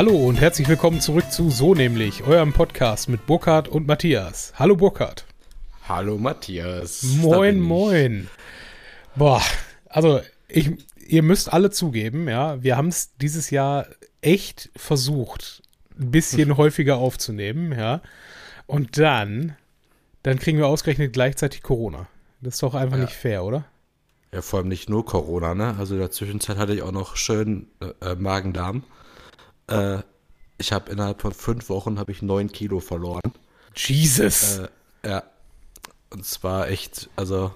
Hallo und herzlich willkommen zurück zu So nämlich, eurem Podcast mit Burkhard und Matthias. Hallo Burkhard. Hallo Matthias. Moin, moin. Boah, also ich, ihr müsst alle zugeben, ja, wir haben es dieses Jahr echt versucht, ein bisschen häufiger aufzunehmen, ja. Und dann, dann kriegen wir ausgerechnet gleichzeitig Corona. Das ist doch einfach ja. nicht fair, oder? Ja, vor allem nicht nur Corona, ne? Also in der Zwischenzeit hatte ich auch noch schön äh, Magen-Darm. Äh, ich habe innerhalb von fünf Wochen habe ich neun Kilo verloren. Jesus. Äh, ja. Und zwar echt, also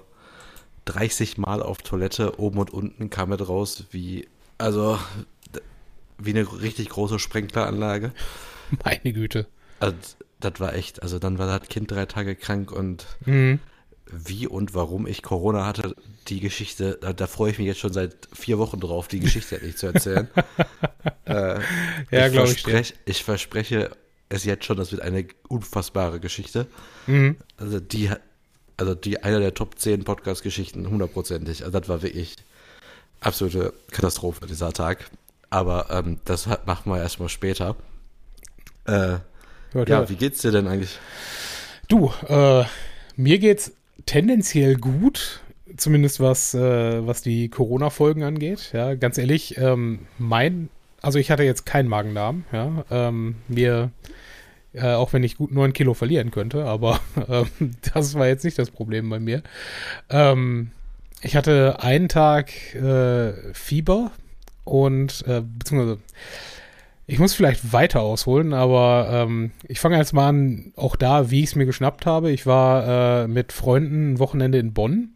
30 Mal auf Toilette, oben und unten kam es raus wie, also wie eine richtig große Sprenkleranlage. Meine Güte. Also, das war echt, also dann war das Kind drei Tage krank und mhm. Wie und warum ich Corona hatte, die Geschichte, da, da, freue ich mich jetzt schon seit vier Wochen drauf, die Geschichte endlich zu erzählen. äh, ja, glaube ich. Versprech, ich verspreche es jetzt schon, das wird eine unfassbare Geschichte. Mhm. Also die, also die einer der Top 10 Podcast-Geschichten, hundertprozentig. Also das war wirklich absolute Katastrophe, dieser Tag. Aber ähm, das machen wir erstmal später. Äh, ja, ja, wie geht's dir denn eigentlich? Du, äh, mir geht's tendenziell gut zumindest was, äh, was die Corona-Folgen angeht. Ja, ganz ehrlich, ähm, mein, also ich hatte jetzt keinen Magen-Darm, ja. Ähm, mir, äh, auch wenn ich gut neun Kilo verlieren könnte, aber äh, das war jetzt nicht das Problem bei mir. Ähm, ich hatte einen Tag äh, Fieber und äh, beziehungsweise ich muss vielleicht weiter ausholen, aber ähm, ich fange jetzt mal an, auch da, wie ich es mir geschnappt habe. Ich war äh, mit Freunden ein Wochenende in Bonn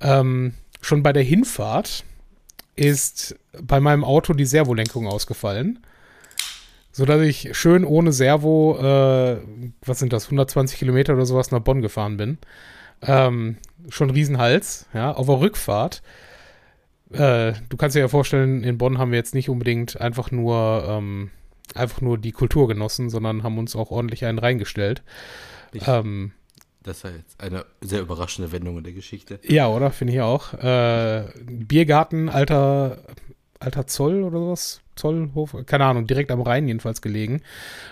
ähm, schon bei der Hinfahrt ist bei meinem Auto die Servolenkung ausgefallen. Sodass ich schön ohne Servo, äh, was sind das, 120 Kilometer oder sowas nach Bonn gefahren bin. Ähm, schon Riesenhals, ja, auf der Rückfahrt. Äh, du kannst dir ja vorstellen, in Bonn haben wir jetzt nicht unbedingt einfach nur, ähm, einfach nur die Kultur genossen, sondern haben uns auch ordentlich einen reingestellt. Ich, ähm, das war jetzt eine sehr überraschende Wendung in der Geschichte. Ja, oder? Finde ich auch. Äh, Biergarten, alter, alter Zoll oder sowas. Zollhof, keine Ahnung, direkt am Rhein jedenfalls gelegen.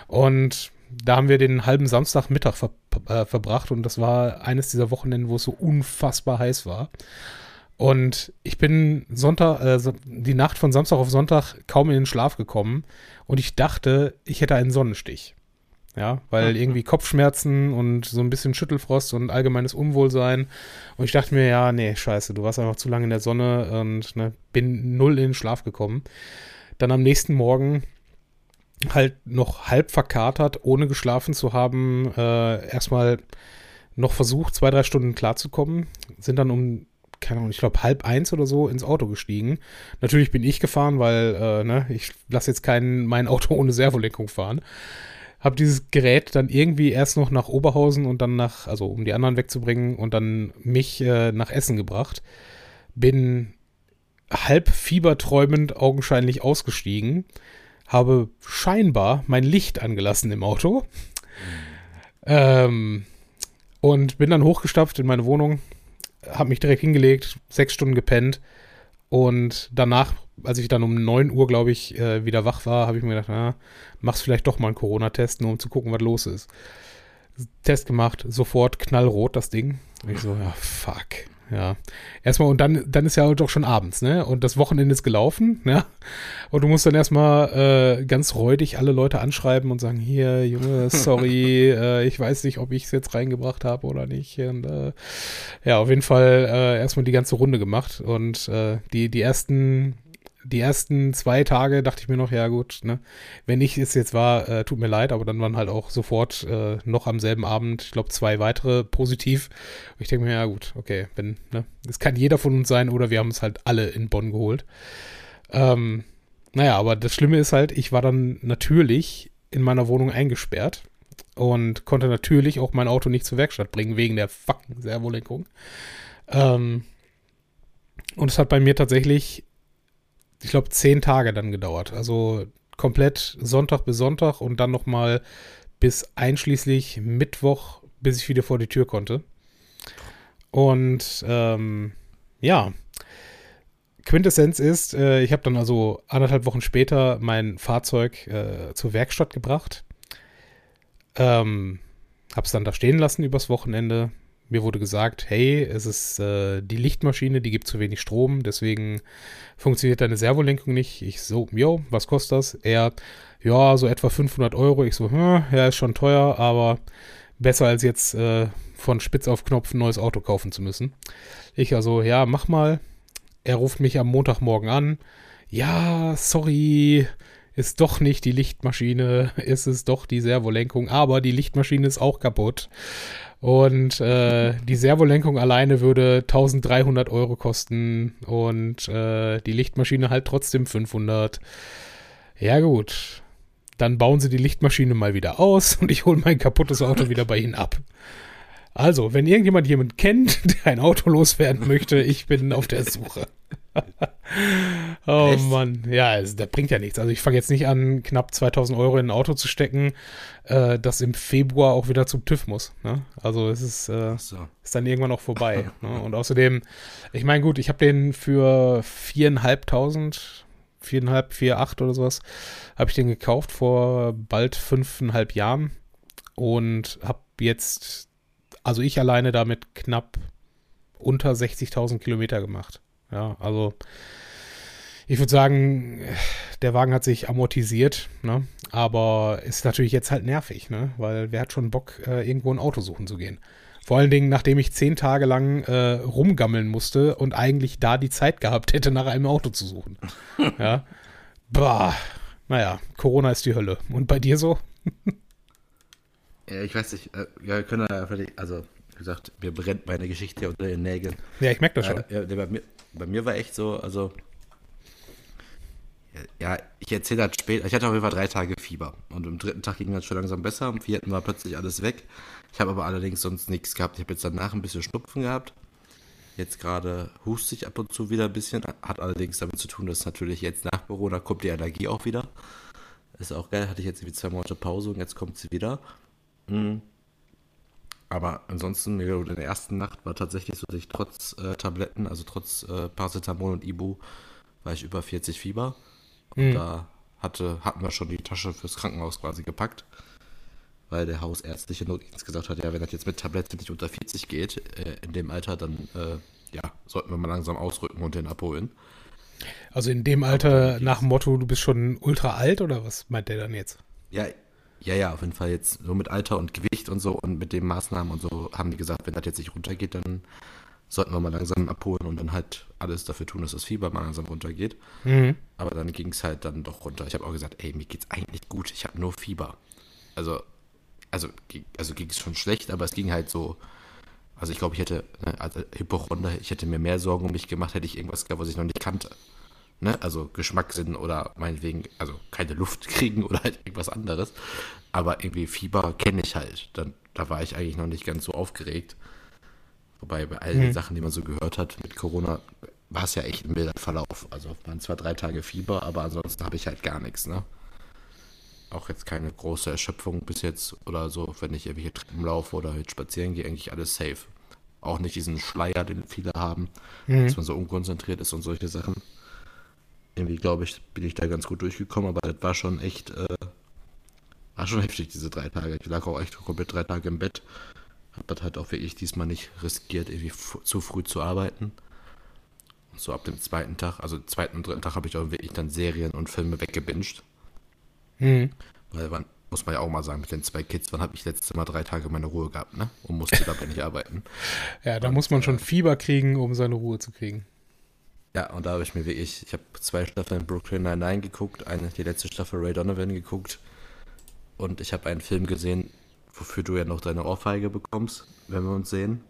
Und da haben wir den halben Samstagmittag ver äh, verbracht und das war eines dieser Wochenenden, wo es so unfassbar heiß war. Und ich bin Sonntag, äh, die Nacht von Samstag auf Sonntag kaum in den Schlaf gekommen und ich dachte, ich hätte einen Sonnenstich. Ja, weil mhm. irgendwie Kopfschmerzen und so ein bisschen Schüttelfrost und allgemeines Unwohlsein. Und ich dachte mir, ja, nee, scheiße, du warst einfach zu lange in der Sonne und ne, bin null in den Schlaf gekommen. Dann am nächsten Morgen halt noch halb verkatert, ohne geschlafen zu haben, äh, erstmal noch versucht, zwei, drei Stunden klarzukommen. Sind dann um, keine Ahnung, ich glaube halb eins oder so ins Auto gestiegen. Natürlich bin ich gefahren, weil, äh, ne, ich lasse jetzt kein, mein Auto ohne Servolenkung fahren habe dieses Gerät dann irgendwie erst noch nach Oberhausen und dann nach, also um die anderen wegzubringen und dann mich äh, nach Essen gebracht. Bin halb fieberträumend augenscheinlich ausgestiegen, habe scheinbar mein Licht angelassen im Auto ähm, und bin dann hochgestapft in meine Wohnung, habe mich direkt hingelegt, sechs Stunden gepennt und danach als ich dann um 9 Uhr, glaube ich, äh, wieder wach war, habe ich mir gedacht, na, machst vielleicht doch mal einen Corona-Test, nur um zu gucken, was los ist. Test gemacht, sofort knallrot das Ding. Und ich so, ja, fuck. Ja. Erstmal, und dann, dann ist ja doch schon abends, ne? Und das Wochenende ist gelaufen, ne? Und du musst dann erstmal äh, ganz räudig alle Leute anschreiben und sagen, hier, Junge, sorry, äh, ich weiß nicht, ob ich es jetzt reingebracht habe oder nicht. Und, äh, ja, auf jeden Fall äh, erstmal die ganze Runde gemacht. Und äh, die, die ersten die ersten zwei Tage dachte ich mir noch, ja gut, ne, wenn ich es jetzt war, äh, tut mir leid, aber dann waren halt auch sofort äh, noch am selben Abend, ich glaube, zwei weitere positiv. Und ich denke mir, ja gut, okay, wenn, ne, es kann jeder von uns sein oder wir haben es halt alle in Bonn geholt. Ähm, naja, aber das Schlimme ist halt, ich war dann natürlich in meiner Wohnung eingesperrt und konnte natürlich auch mein Auto nicht zur Werkstatt bringen, wegen der fucking Servolenkung. Ähm, und es hat bei mir tatsächlich ich glaube, zehn Tage dann gedauert. Also komplett Sonntag bis Sonntag und dann nochmal bis einschließlich Mittwoch, bis ich wieder vor die Tür konnte. Und ähm, ja, Quintessenz ist, äh, ich habe dann also anderthalb Wochen später mein Fahrzeug äh, zur Werkstatt gebracht. Ähm, habe es dann da stehen lassen übers Wochenende. Mir wurde gesagt, hey, es ist äh, die Lichtmaschine, die gibt zu wenig Strom, deswegen funktioniert deine Servolenkung nicht. Ich so, jo, was kostet das? Er, ja, so etwa 500 Euro. Ich so, hm, ja, ist schon teuer, aber besser als jetzt äh, von Spitz auf Knopf ein neues Auto kaufen zu müssen. Ich also, ja, mach mal. Er ruft mich am Montagmorgen an. Ja, sorry, ist doch nicht die Lichtmaschine, ist es doch die Servolenkung, aber die Lichtmaschine ist auch kaputt. Und äh, die Servolenkung alleine würde 1300 Euro kosten und äh, die Lichtmaschine halt trotzdem 500. Ja gut, dann bauen sie die Lichtmaschine mal wieder aus und ich hole mein kaputtes Auto wieder bei ihnen ab. Also, wenn irgendjemand jemanden kennt, der ein Auto loswerden möchte, ich bin auf der Suche. oh Echt? Mann, ja, also, das bringt ja nichts. Also ich fange jetzt nicht an, knapp 2000 Euro in ein Auto zu stecken, äh, das im Februar auch wieder zum TÜV muss. Ne? Also es ist, äh, so. ist dann irgendwann auch vorbei. ne? Und außerdem, ich meine gut, ich habe den für viereinhalbtausend, viereinhalb, vier, acht oder sowas, habe ich den gekauft vor bald fünfeinhalb Jahren und habe jetzt, also ich alleine damit knapp unter 60.000 Kilometer gemacht. Ja, also ich würde sagen, der Wagen hat sich amortisiert, ne? aber ist natürlich jetzt halt nervig, ne? weil wer hat schon Bock, äh, irgendwo ein Auto suchen zu gehen? Vor allen Dingen, nachdem ich zehn Tage lang äh, rumgammeln musste und eigentlich da die Zeit gehabt hätte, nach einem Auto zu suchen. ja. Bah. Naja, Corona ist die Hölle. Und bei dir so? ja, ich weiß nicht. Äh, wir können ja vielleicht, also wie gesagt, mir brennt meine Geschichte unter den Nägeln. Ja, ich merke das schon. Ja, bei, mir, bei mir war echt so, also ja, ich erzähle das später. Ich hatte auf jeden Fall drei Tage Fieber. Und am dritten Tag ging das schon langsam besser. Am vierten war plötzlich alles weg. Ich habe aber allerdings sonst nichts gehabt. Ich habe jetzt danach ein bisschen Schnupfen gehabt. Jetzt gerade huste ich ab und zu wieder ein bisschen. Hat allerdings damit zu tun, dass natürlich jetzt nach Corona kommt die Allergie auch wieder. Ist auch geil. Hatte ich jetzt irgendwie zwei Monate Pause und jetzt kommt sie wieder. Mhm. Aber ansonsten, in der ersten Nacht war tatsächlich so, dass ich trotz äh, Tabletten, also trotz äh, Paracetamol und Ibu, war ich über 40 Fieber. Und mhm. da hatte, hatten wir schon die Tasche fürs Krankenhaus quasi gepackt, weil der hausärztliche Notdienst gesagt hat, ja, wenn das jetzt mit Tabletten nicht unter 40 geht, äh, in dem Alter, dann äh, ja, sollten wir mal langsam ausrücken und den abholen. Also in dem Alter nach dem Motto, du bist schon ultra alt oder was meint der dann jetzt? Ja, ja, ja, auf jeden Fall jetzt so mit Alter und Gewicht und so und mit den Maßnahmen und so haben die gesagt, wenn das jetzt nicht runtergeht, dann sollten wir mal langsam abholen und dann halt alles dafür tun, dass das Fieber mal langsam runtergeht. Mhm. Aber dann ging es halt dann doch runter. Ich habe auch gesagt, ey, mir geht's eigentlich gut, ich habe nur Fieber. Also, also, also ging es schon schlecht, aber es ging halt so. Also ich glaube, ich hätte, ne, also Hypochonder, ich hätte mir mehr Sorgen um mich gemacht, hätte ich irgendwas gehabt, was ich noch nicht kannte. Ne? Also Geschmackssinn oder meinetwegen, also keine Luft kriegen oder halt irgendwas anderes. Aber irgendwie Fieber kenne ich halt. Dann, da war ich eigentlich noch nicht ganz so aufgeregt. Wobei bei all den mhm. Sachen, die man so gehört hat mit Corona, war es ja echt ein milder Verlauf. Also waren zwar drei Tage Fieber, aber ansonsten habe ich halt gar nichts, ne? Auch jetzt keine große Erschöpfung bis jetzt oder so, wenn ich irgendwelche Treppen laufe oder halt spazieren gehe, eigentlich alles safe. Auch nicht diesen Schleier, den viele haben, mhm. dass man so unkonzentriert ist und solche Sachen. Irgendwie, glaube ich, bin ich da ganz gut durchgekommen, aber das war schon echt, äh, war schon heftig, diese drei Tage. Ich lag auch echt komplett drei Tage im Bett habe das halt auch wirklich diesmal nicht riskiert, irgendwie zu früh zu arbeiten. Und so ab dem zweiten Tag, also zweiten und dritten Tag habe ich auch wirklich dann Serien und Filme weggebinged. Mhm. Weil man, muss man ja auch mal sagen, mit den zwei Kids, wann habe ich letztes Mal drei Tage meine Ruhe gehabt, ne? Und musste dabei nicht arbeiten. Ja, da und, muss man schon äh, Fieber kriegen, um seine Ruhe zu kriegen. Ja, und da habe ich mir wirklich, ich habe zwei Staffeln Brooklyn Nine-Nine geguckt, eine, die letzte Staffel Ray Donovan geguckt und ich habe einen Film gesehen, wofür du ja noch deine Ohrfeige bekommst, wenn wir uns sehen.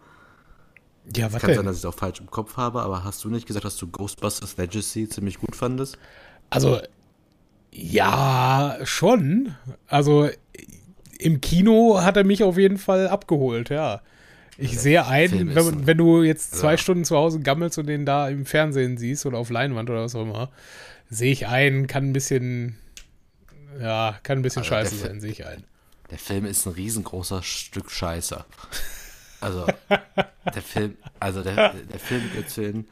Ja, was Kann denn? sein, dass ich es auch falsch im Kopf habe, aber hast du nicht gesagt, dass du Ghostbusters Legacy ziemlich gut fandest? Also, ja, schon. Also, im Kino hat er mich auf jeden Fall abgeholt, ja. Ich ja, sehe ein, wenn, wenn, du jetzt zwei ja. Stunden zu Hause gammelst und den da im Fernsehen siehst oder auf Leinwand oder was auch immer, sehe ich ein, kann ein bisschen, ja, kann ein bisschen also scheiße sein, sehe ich ein. Der Film ist ein riesengroßer Stück Scheiße. Also, der Film, also der, der Film geht zu den,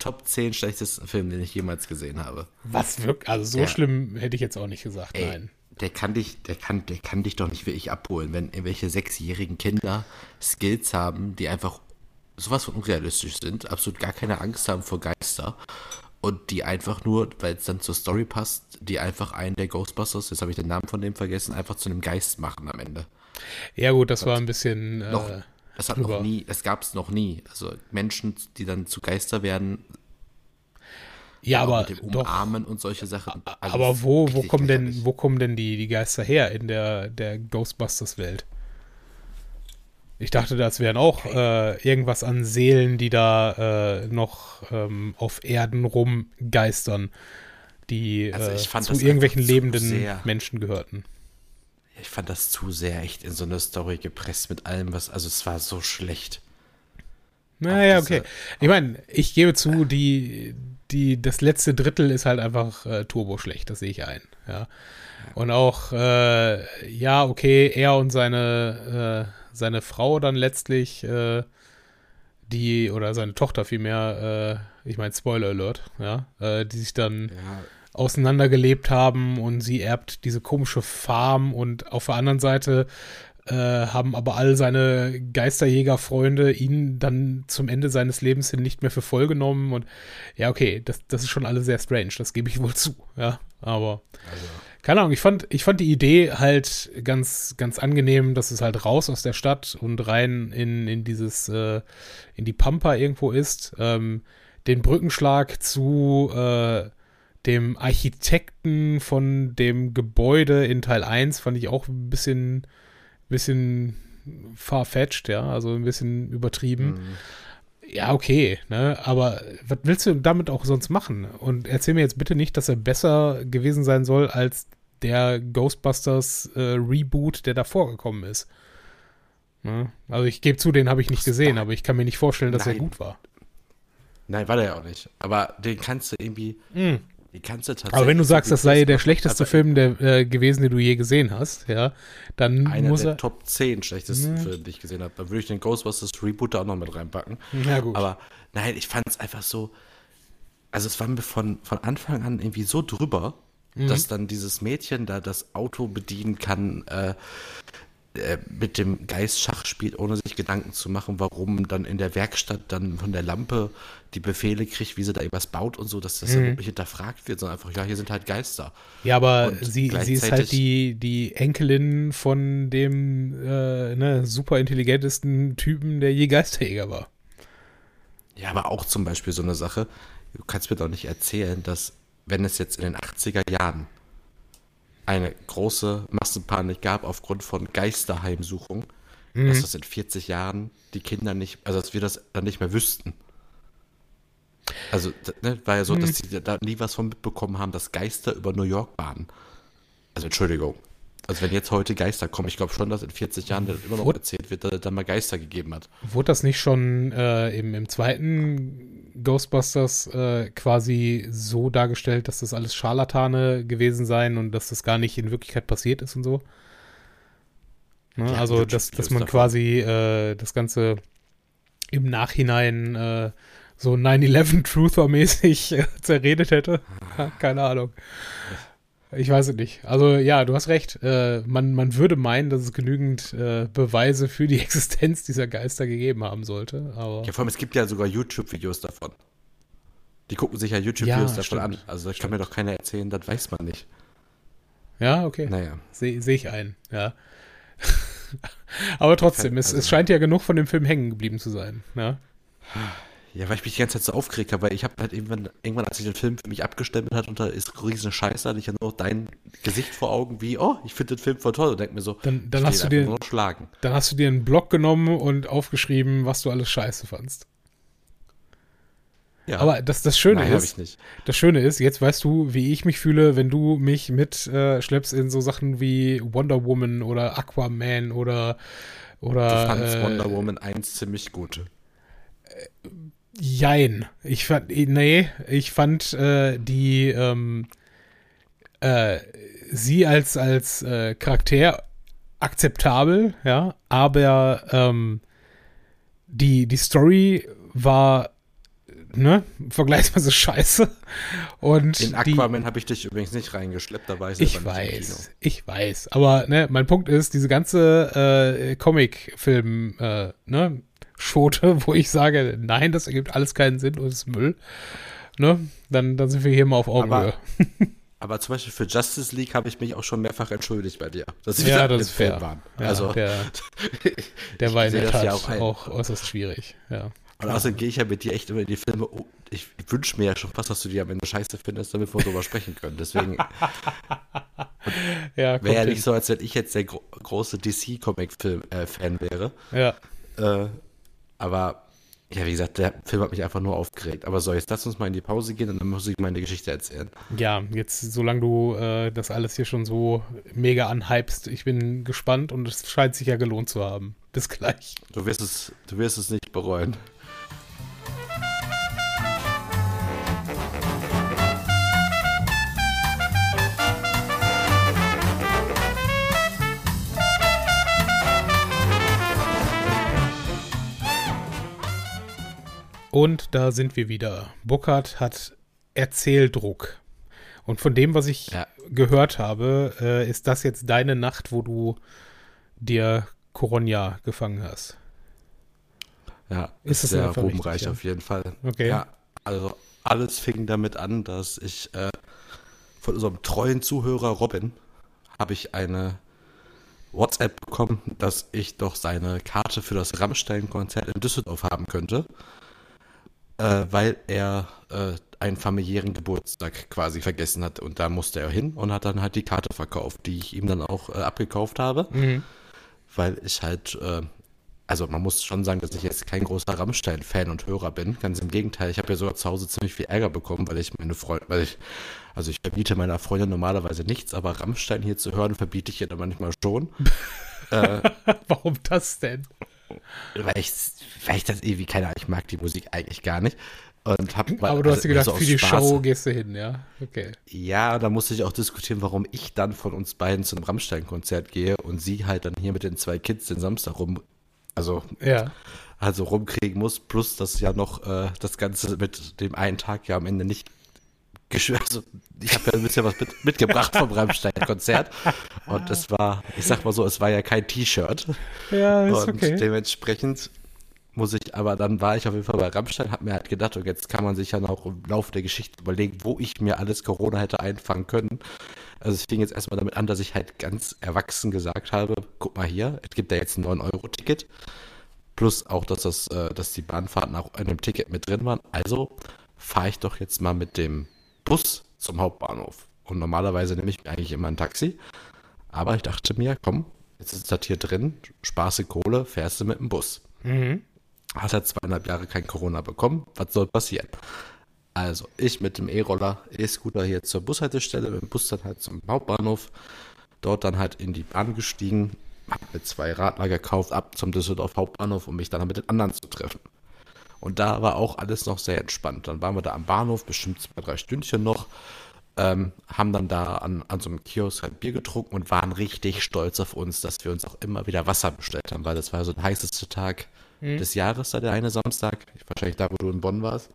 Top 10 schlechtesten Film, den ich jemals gesehen habe. Was wirklich? Also so Ja. schlimm hätte ich jetzt auch nicht gesagt, Ey, nein. Der kann dich, der kann, der kann dich doch nicht wirklich abholen, wenn irgendwelche sechsjährigen Kinder Skills haben, die einfach sowas von unrealistisch sind, absolut gar keine Angst haben vor Geister und die einfach nur, weil es dann zur Story passt, die einfach einen der Ghostbusters, jetzt habe ich den Namen von dem vergessen, einfach zu einem Geist machen am Ende. Ja gut, das war ein bisschen Noch, äh, das hat drüber. noch nie, das gab es noch nie. Also Menschen, die dann zu Geister werden, Ja, aber mit dem doch. Umarmen und solche Sachen. Also Aber wo, wo kommen denn, wo kommen denn die, die Geister her in der, der Ghostbusters-Welt? Ich dachte, das wären auch äh, irgendwas an Seelen, die da äh, noch ähm, auf Erden rumgeistern, die Also äh, zu irgendwelchen lebenden sehr- Menschen gehörten. Ich fand das zu sehr echt in so eine Story gepresst mit allem, was, also es war so schlecht. Naja, diese- okay. Ich meine, ich gebe zu, die, die, das letzte Drittel ist halt einfach äh, turbo schlecht, das sehe ich ein. Ja. Und auch, äh, ja, okay, er und seine, äh, seine Frau dann letztlich, äh, die, oder seine Tochter vielmehr, äh, ich meine, Spoiler Alert, ja, äh, die sich dann Ja, auseinandergelebt haben und sie erbt diese komische Farm und auf der anderen Seite äh, haben aber all seine Geisterjägerfreunde ihn dann zum Ende seines Lebens hin nicht mehr für voll genommen und ja, okay, das, das ist schon alles sehr strange, das gebe ich wohl zu, ja, aber also, keine Ahnung, ich fand, ich fand die Idee halt ganz, ganz angenehm, dass es halt raus aus der Stadt und rein in, in dieses, äh, in die Pampa irgendwo ist. Ähm, den Brückenschlag zu äh, dem Architekten von dem Gebäude in Teil 1 fand ich auch ein bisschen, bisschen farfetched, ja, also ein bisschen übertrieben. Mhm. Ja, okay, ne? Aber was willst du damit auch sonst machen? Und erzähl mir jetzt bitte nicht, dass er besser gewesen sein soll als der Ghostbusters äh, Reboot, der davor gekommen ist. Ne? Also ich gebe zu, den habe ich nicht gesehen, aber ich kann mir nicht vorstellen, dass er Nein. gut war. Nein, war der ja auch nicht. Aber den kannst du irgendwie, den kannst du tatsächlich. Aber wenn du sagst, das sei der schlechteste Also Film der, äh, gewesen, den du je gesehen hast, ja, dann Einer muss der er. Top 10 schlechtesten Filme, die ich gesehen habe. Da würde ich den Ghostbusters Reboot da auch noch mit reinpacken. Ja, gut. Aber nein, ich fand es einfach so. Also, es war mir von, von Anfang an irgendwie so drüber, Mhm. dass dann dieses Mädchen da das Auto bedienen kann, äh, äh, mit dem Geist Schach spielt, ohne sich Gedanken zu machen, warum dann in der Werkstatt dann von der Lampe die Befehle kriegt, wie sie da irgendwas baut und so, dass das Mhm. nicht hinterfragt wird, sondern einfach, ja, hier sind halt Geister. Ja, aber sie, sie ist halt die, die Enkelin von dem äh, ne, super intelligentesten Typen, der je Geisterjäger war. Ja, aber auch zum Beispiel so eine Sache, du kannst mir doch nicht erzählen, dass wenn es jetzt in den 80er Jahren eine große Massenpanik gab aufgrund von Geisterheimsuchung, dass das in 40 Jahren die Kinder nicht, also dass wir das dann nicht mehr wüssten. Also, ne, war ja so, dass die da nie was von mitbekommen haben, dass Geister über New York waren. Also, Entschuldigung. Also, wenn jetzt heute Geister kommen, ich glaube schon, dass in 40 Jahren dann immer noch Wurde- erzählt wird, dass es da mal Geister gegeben hat. Wurde das nicht schon äh, im, im zweiten Ghostbusters äh, quasi so dargestellt, dass das alles Scharlatane gewesen seien und dass das gar nicht in Wirklichkeit passiert ist und so? Ne? Also, dass, dass man davon. quasi äh, das Ganze im Nachhinein äh, so 9-11 Truther-mäßig äh, zerredet hätte. Keine Ahnung. Ich weiß es nicht. Also ja, du hast recht. Äh, man, man würde meinen, dass es genügend äh, Beweise für die Existenz dieser Geister gegeben haben sollte. Aber Ja, vor allem, es gibt ja sogar YouTube-Videos davon. Die gucken sich ja YouTube-Videos Ja, davon stimmt. an. Also da kann mir doch keiner erzählen, das weiß man nicht. ja, okay. Naja. Sehe seh ich ein, ja. Aber trotzdem, es, Also- es scheint ja genug von dem Film hängen geblieben zu sein. Ja, Ja, weil ich mich die ganze Zeit so aufgeregt habe, weil ich habe halt irgendwann, irgendwann, als ich den Film für mich abgestempelt hat und da ist riesen Scheiße, hatte ich ja nur dein Gesicht vor Augen, wie, oh, ich finde den Film voll toll und denk mir so, Dann- dann ich hast du ihn dir- schlagen. Dann hast du dir einen Blog genommen und aufgeschrieben, was du alles scheiße fandst. Ja, Aber das, das Schöne nein, ist, das Schöne ist, jetzt weißt du, wie ich mich fühle, wenn du mich mit äh, in so Sachen wie Wonder Woman oder Aquaman oder oder Du fandst äh, Wonder Woman 1 ziemlich gut. Jein. Ich fand, nee, ich fand äh, die, ähm, äh, sie als, als äh, Charakter akzeptabel, ja, aber ähm, die, die Story war ne, vergleichsweise scheiße. Und In Aquaman habe ich dich übrigens nicht reingeschleppt, da weiß ich weiß, ich weiß. Aber ne, mein Punkt ist, diese ganze äh, Comic-Film, äh, ne, Schote, wo ich sage, nein, das ergibt alles keinen Sinn und ist Müll. Ne, dann, dann sind wir hier mal auf Augenhöhe. Aber, aber zum Beispiel für Justice League habe ich mich auch schon mehrfach entschuldigt bei dir. Dass ja, das ist fair. Waren. Ja, also, der, der war in der Tat auch, auch äußerst schwierig, ja. Und außerdem gehe ich ja mit dir echt immer in die Filme. Oh, ich wünsche mir ja schon fast, dass du die am Ende scheiße findest, damit wir darüber sprechen können. Deswegen. ja, wäre ja nicht so, als wenn ich jetzt der gro große DC-Comic-Fan äh, wäre. Ja. Äh, aber, ja, wie gesagt, der Film hat mich einfach nur aufgeregt. Aber so, jetzt lass uns mal in die Pause gehen und dann muss ich meine Geschichte erzählen. Ja, jetzt, solange du äh, das alles hier schon so mega anhypst, ich bin gespannt und es scheint sich ja gelohnt zu haben. Bis gleich. Du wirst es, du wirst es nicht bereuen. Und da sind wir wieder. Burkhardt hat Erzähldruck. Und von dem, was ich ja. gehört habe, äh, ist das jetzt deine Nacht, wo du dir Coronia gefangen hast. Ja, ist, ist sehr ruhmreich ja? auf jeden Fall. Okay. Ja, also alles fing damit an, dass ich äh, von unserem treuen Zuhörer Robin habe ich eine WhatsApp bekommen, dass ich doch seine Karte für das Rammstein-Konzert in Düsseldorf haben könnte äh, weil er äh, einen familiären Geburtstag quasi vergessen hat. Und da musste er hin und hat dann halt die Karte verkauft, die ich ihm dann auch äh, abgekauft habe. Mhm. Weil ich halt, äh, also man muss schon sagen, dass ich jetzt kein großer Rammstein-Fan und Hörer bin. Ganz im Gegenteil, ich habe ja sogar zu Hause ziemlich viel Ärger bekommen, weil ich meine Freunde, weil ich, also ich verbiete meiner Freundin normalerweise nichts, aber Rammstein hier zu hören, verbiete ich ihr dann manchmal schon. äh, Warum das denn? Weil ich, weil ich das irgendwie, keine Ahnung, ich mag die Musik eigentlich gar nicht. Und hab, Aber du also, hast dir gedacht, so für die Spaß, Show gehst du hin, ja? Okay. Ja, da musste ich auch diskutieren, warum ich dann von uns beiden zu einem Rammstein-Konzert gehe und sie halt dann hier mit den zwei Kids den Samstag rum, also, ja. also rumkriegen muss, plus dass ja noch äh, das Ganze mit dem einen Tag ja am Ende nicht also ich habe ja ein bisschen was mit, mitgebracht vom Rammstein-Konzert. Und es war, ich sag mal so, es war ja kein T-Shirt. Ja, ist und okay. dementsprechend muss ich, aber dann war ich auf jeden Fall bei Rammstein, habe mir halt gedacht, und jetzt kann man sich ja noch im Laufe der Geschichte überlegen, wo ich mir alles Corona hätte einfangen können. Also es fing jetzt erstmal damit an, dass ich halt ganz erwachsen gesagt habe, guck mal hier, es gibt da jetzt ein 9-Euro-Ticket. Plus auch, dass, das, äh, dass die Bahnfahrten auch in dem Ticket mit drin waren. Also fahre ich doch jetzt mal mit dem Bus zum Hauptbahnhof. Und normalerweise nehme ich eigentlich immer ein Taxi. Aber ich dachte mir, komm, jetzt ist das hier drin, Spaße Kohle, fährst du mit dem Bus. Mhm. Hat er zweieinhalb Jahre kein Corona bekommen, was soll passieren? Also, ich mit dem E-Roller, E-Scooter hier zur Bushaltestelle, mit dem Bus dann halt zum Hauptbahnhof, dort dann halt in die Bahn gestiegen, hab mir zwei Radler gekauft, ab zum Düsseldorf Hauptbahnhof, um mich dann mit den anderen zu treffen. Und da war auch alles noch sehr entspannt. Dann waren wir da am Bahnhof, bestimmt zwei, drei Stündchen noch, ähm, haben dann da an, an so einem Kiosk halt Bier getrunken und waren richtig stolz auf uns, dass wir uns auch immer wieder Wasser bestellt haben, weil das war so der heißeste Tag hm. des Jahres, da der eine Samstag. Wahrscheinlich da, wo du in Bonn warst.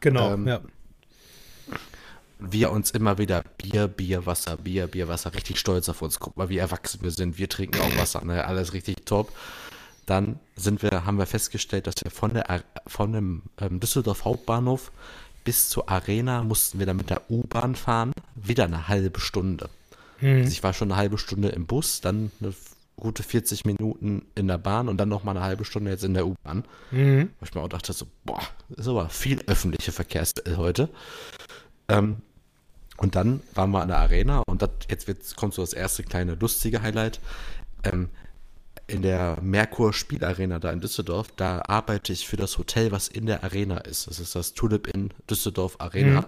Genau, ähm, ja. Wir uns immer wieder Bier, Bier, Wasser, Bier, Bier, Wasser, richtig stolz auf uns. Guck mal, wie erwachsen wir sind. Wir trinken auch Wasser, ne? Alles richtig top. Dann sind wir, haben wir festgestellt, dass wir von, der, von dem ähm, Düsseldorf Hauptbahnhof bis zur Arena mussten wir dann mit der U-Bahn fahren, wieder eine halbe Stunde. Mhm. Also ich war schon eine halbe Stunde im Bus, dann eine gute 40 Minuten in der Bahn und dann noch mal eine halbe Stunde jetzt in der U-Bahn. Mhm. Wo ich mir auch dachte, so, boah, ist aber viel öffentliche Verkehrsmittel heute. Ähm, und dann waren wir an der Arena und das, jetzt, jetzt kommt so das erste kleine lustige Highlight. Ähm, in der Merkur Spielarena da in Düsseldorf, da arbeite ich für das Hotel, was in der Arena ist. Das ist das Tulip in Düsseldorf Arena. Mhm.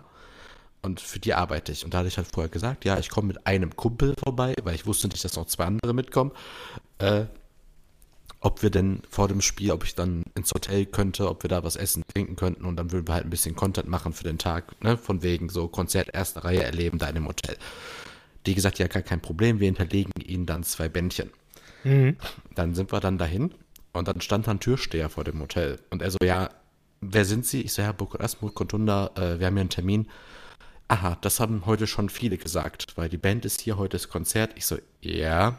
Und für die arbeite ich. Und da hatte ich halt vorher gesagt, ja, ich komme mit einem Kumpel vorbei, weil ich wusste nicht, dass noch zwei andere mitkommen. Äh, ob wir denn vor dem Spiel, ob ich dann ins Hotel könnte, ob wir da was essen, trinken könnten und dann würden wir halt ein bisschen Content machen für den Tag, ne? Von wegen so Konzert erster Reihe erleben da in dem Hotel. Die gesagt, ja, gar kein Problem, wir hinterlegen ihnen dann zwei Bändchen. Mhm. Dann sind wir dann dahin und dann stand da ein Türsteher vor dem Hotel. Und er so, ja, wer sind Sie? Ich so, ja, Burkhard Asmuth, Contunda, äh, wir haben hier einen Termin. Aha, das haben heute schon viele gesagt, weil die Band ist hier, heute ist Konzert. Ich so, ja,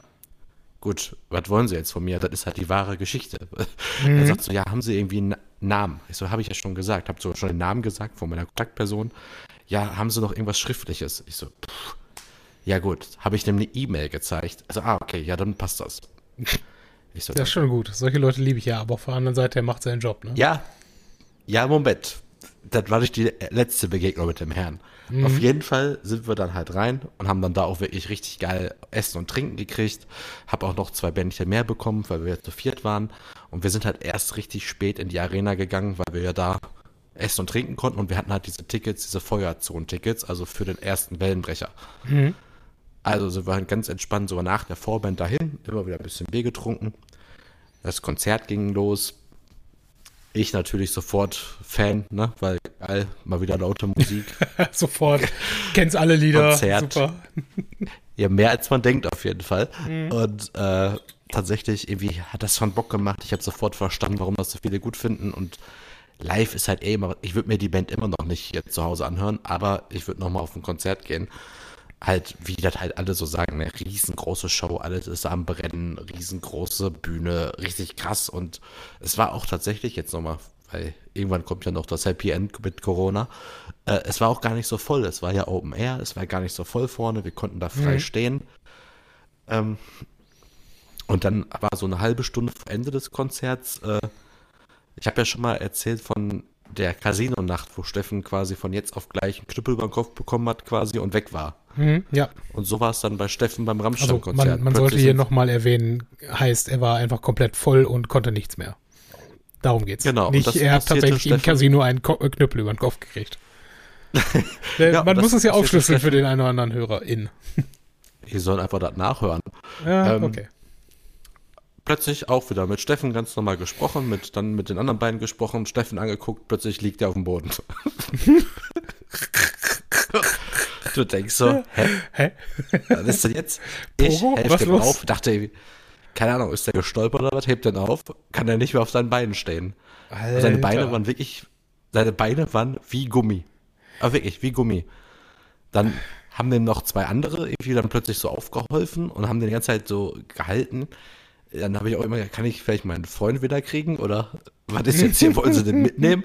gut, was wollen Sie jetzt von mir? Das ist halt die wahre Geschichte. Mhm. Er sagt so, ja, haben Sie irgendwie einen Namen? Ich so, habe ich ja schon gesagt, habe so schon den Namen gesagt von meiner Kontaktperson. Ja, haben Sie noch irgendwas Schriftliches? Ich so, pff, ja gut, habe ich dem eine E-Mail gezeigt. Also, ah, okay, ja, dann passt das. Ich so, das ist schon gut. Solche Leute liebe ich ja, aber auf der anderen Seite, er macht seinen Job, ne? Ja, ja, Moment. Das war nicht die letzte Begegnung mit dem Herrn. Mhm. Auf jeden Fall sind wir dann halt rein und haben dann da auch wirklich richtig geil Essen und Trinken gekriegt. Hab auch noch zwei Bändchen mehr bekommen, weil wir zu viert waren. Und wir sind halt erst richtig spät in die Arena gegangen, weil wir ja da essen und trinken konnten. Und wir hatten halt diese Tickets, diese Feuerzonen-Tickets, also für den ersten Wellenbrecher. Mhm. Also sind wir halt ganz entspannt sogar nach der Vorband dahin, immer wieder ein bisschen Bier getrunken. Das Konzert ging los. Ich natürlich sofort Fan, ne? weil geil, mal wieder laute Musik. sofort. Kennst alle Lieder. Konzert. Super. ja, mehr als man denkt auf jeden Fall. Mhm. Und äh, tatsächlich, irgendwie hat das schon Bock gemacht. Ich habe sofort verstanden, warum das so viele gut finden. Und live ist halt eh immer, ich würde mir die Band immer noch nicht jetzt zu Hause anhören, aber ich würde nochmal auf ein Konzert gehen halt, wie das halt alle so sagen, eine riesengroße Show, alles ist am Brennen, riesengroße Bühne, richtig krass. Und es war auch tatsächlich jetzt nochmal, weil irgendwann kommt ja noch das Happy End mit Corona. Äh, es war auch gar nicht so voll. Es war ja Open Air, es war gar nicht so voll vorne, wir konnten da frei mhm. stehen. Ähm, und dann war so eine halbe Stunde vor Ende des Konzerts. Äh, ich habe ja schon mal erzählt von der Casino-Nacht, wo Steffen quasi von jetzt auf gleich einen Knüppel über den Kopf bekommen hat quasi und weg war. Mhm, ja. Und so war es dann bei Steffen beim Rammstein-Konzert. Also man, man sollte hier nochmal erwähnen, heißt, er war einfach komplett voll und konnte nichts mehr. Darum geht's. Genau. Nicht, er hat tatsächlich Steffen, im Casino einen Ko äh, Knüppel über den Kopf gekriegt. ja, man muss es ja aufschlüsseln für den einen oder anderen Hörer in. Die sollen einfach das nachhören. Ja, ähm, okay plötzlich auch wieder mit Steffen ganz normal gesprochen, mit dann mit den anderen beiden gesprochen, Steffen angeguckt, plötzlich liegt er auf dem Boden. du denkst so, hä? Hä? Was ist denn jetzt? Ich helfe dem auf, dachte, keine Ahnung, ist der gestolpert oder was, hebt den auf, kann er nicht mehr auf seinen Beinen stehen. Seine Beine waren wirklich, seine Beine waren wie Gummi. Aber wirklich, wie Gummi. Dann haben dem noch zwei andere irgendwie dann plötzlich so aufgeholfen und haben den die ganze Zeit so gehalten dann habe ich auch immer, kann ich vielleicht meinen Freund wieder kriegen oder was ist jetzt hier, wollen sie den mitnehmen?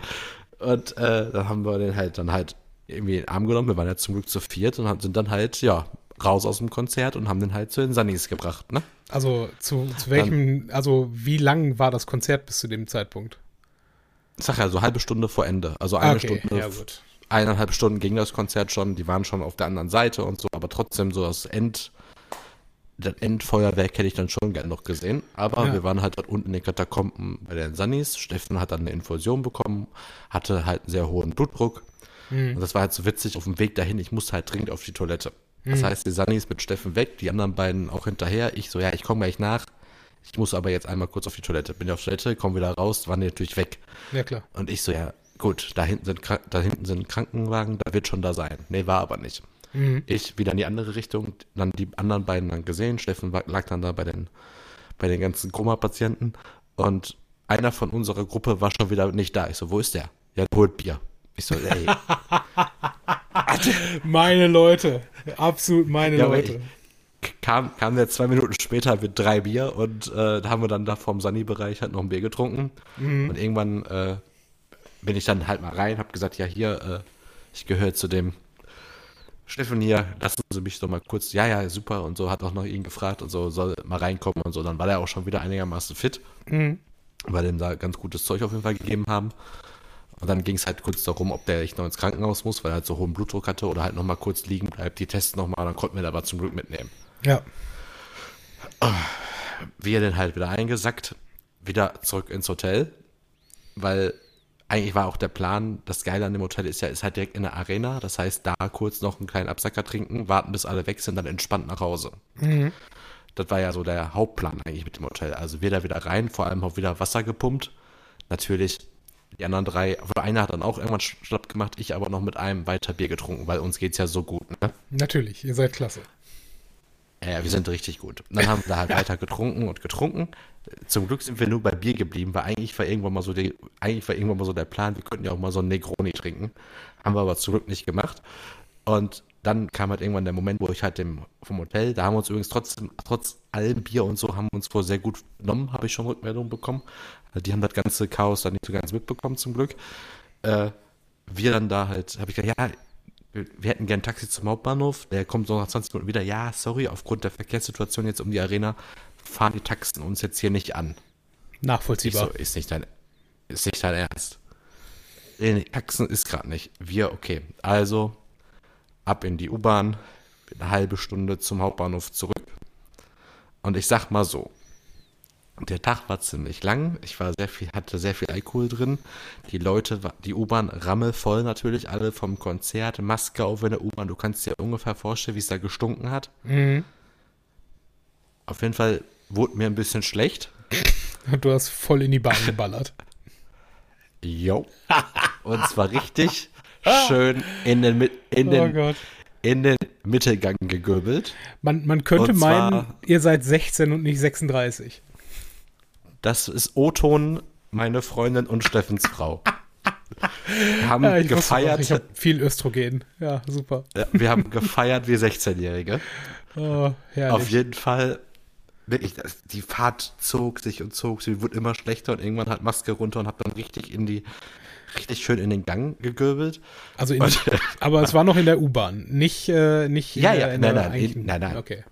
Und äh, dann haben wir den halt dann halt irgendwie in den Arm genommen. Wir waren ja zum Glück zu viert und sind dann halt, ja, raus aus dem Konzert und haben den halt zu den Sunnies gebracht, ne? Also zu, zu welchem, dann, also wie lang war das Konzert bis zu dem Zeitpunkt? Ich sag ja, so halbe Stunde vor Ende. Also eine okay, Stunde, ja, gut. eineinhalb Stunden ging das Konzert schon, die waren schon auf der anderen Seite und so, aber trotzdem so das End, das Endfeuerwerk hätte ich dann schon gern noch gesehen. Aber ja. wir waren halt dort unten in den Katakomben bei den Sunnies. Steffen hat dann eine Infusion bekommen, hatte halt einen sehr hohen Blutdruck. Mhm. Und das war halt so witzig auf dem Weg dahin. Ich musste halt dringend auf die Toilette. Mhm. Das heißt, die Sunnies mit Steffen weg, die anderen beiden auch hinterher. Ich so, ja, ich komme gleich nach. Ich muss aber jetzt einmal kurz auf die Toilette. Bin ja auf die Toilette, komme wieder raus, waren die natürlich weg. Ja, klar. Und ich so, ja, gut, da hinten sind, da hinten sind Krankenwagen, da wird schon da sein. Nee, war aber nicht. Mhm. Ich wieder in die andere Richtung, dann die anderen beiden dann gesehen. Steffen lag dann da bei den, bei den ganzen Koma-Patienten und einer von unserer Gruppe war schon wieder nicht da. Ich so, wo ist der? Ja, holt Bier. Ich so, ey. meine Leute. Absolut meine ja, Leute. kam, kam der zwei Minuten später mit drei Bier und äh, da haben wir dann da vom Sunny-Bereich halt noch ein Bier getrunken. Mhm. Und irgendwann äh, bin ich dann halt mal rein, hab gesagt, ja hier, äh, ich gehöre zu dem Steffen hier, lassen Sie mich doch mal kurz, ja, ja, super und so, hat auch noch ihn gefragt und so, soll mal reinkommen und so. Dann war er auch schon wieder einigermaßen fit, mhm. weil dem da ganz gutes Zeug auf jeden Fall gegeben haben. Und dann ging es halt kurz darum, ob der echt noch ins Krankenhaus muss, weil er halt so hohen Blutdruck hatte oder halt nochmal kurz liegen bleibt, die testen nochmal, dann konnten wir da aber zum Glück mitnehmen. Ja. Wir dann halt wieder eingesackt, wieder zurück ins Hotel, weil eigentlich war auch der Plan, das Geile an dem Hotel ist ja, ist halt direkt in der Arena. Das heißt, da kurz noch einen kleinen Absacker trinken, warten, bis alle weg sind, dann entspannt nach Hause. Mhm. Das war ja so der Hauptplan eigentlich mit dem Hotel. Also wir da wieder rein, vor allem auch wieder Wasser gepumpt. Natürlich die anderen drei, aber einer hat dann auch irgendwann schlapp gemacht, ich aber noch mit einem weiter Bier getrunken, weil uns geht's ja so gut, ne? Natürlich, ihr seid klasse. Ja, wir sind richtig gut. Und dann haben wir da halt weiter getrunken und getrunken. Zum Glück sind wir nur bei Bier geblieben, weil eigentlich war irgendwann mal so die, eigentlich war irgendwann mal so der Plan, wir könnten ja auch mal so ein Negroni trinken. Haben wir aber zum Glück nicht gemacht. Und dann kam halt irgendwann der Moment, wo ich halt dem, vom Hotel, da haben wir uns übrigens trotzdem, trotz allem Bier und so, haben wir uns wohl sehr gut genommen, habe ich schon Rückmeldungen bekommen. Die haben das ganze Chaos dann nicht so ganz mitbekommen, zum Glück. Äh, wir dann da halt, habe ich gesagt, ja, wir hätten gern ein Taxi zum Hauptbahnhof, der kommt so nach 20 Minuten wieder, ja, sorry, aufgrund der Verkehrssituation jetzt um die Arena fahren die Taxen uns jetzt hier nicht an. Nachvollziehbar. So, ist nicht dein, ist nicht dein Ernst. Nee, Taxen ist gerade nicht. Wir, okay. Also ab in die U-Bahn, eine halbe Stunde zum Hauptbahnhof zurück. Und ich sag mal so, der Tag war ziemlich lang. Ich war sehr viel, hatte sehr viel Alkohol drin. Die Leute, die U-Bahn rammelvoll natürlich, alle vom Konzert, Maske auf in der U-Bahn. Du kannst dir ungefähr vorstellen, wie es da gestunken hat. Mhm. Auf jeden Fall wurde mir ein bisschen schlecht. Du hast voll in die Bahn geballert. Jo. Und zwar richtig schön in den, in den, oh in den Mittelgang gegürbelt. Man, man könnte meinen, ihr seid 16 und nicht 36. Das ist O-Ton, meine Freundin und Steffens Frau. Wir haben ja, ich gefeiert. ich habe viel Östrogen. Ja, super. Ja, wir haben gefeiert wie 16-Jährige. Oh, Auf jeden Fall wirklich, die Fahrt zog sich und zog, sie wurde immer schlechter und irgendwann hat Maske runter und hab dann richtig in die richtig schön in den Gang gegöbelt. Also, in, aber es war noch in der U-Bahn, nicht, äh, nicht ja, ja, nein, nein, in, nein, nein, okay.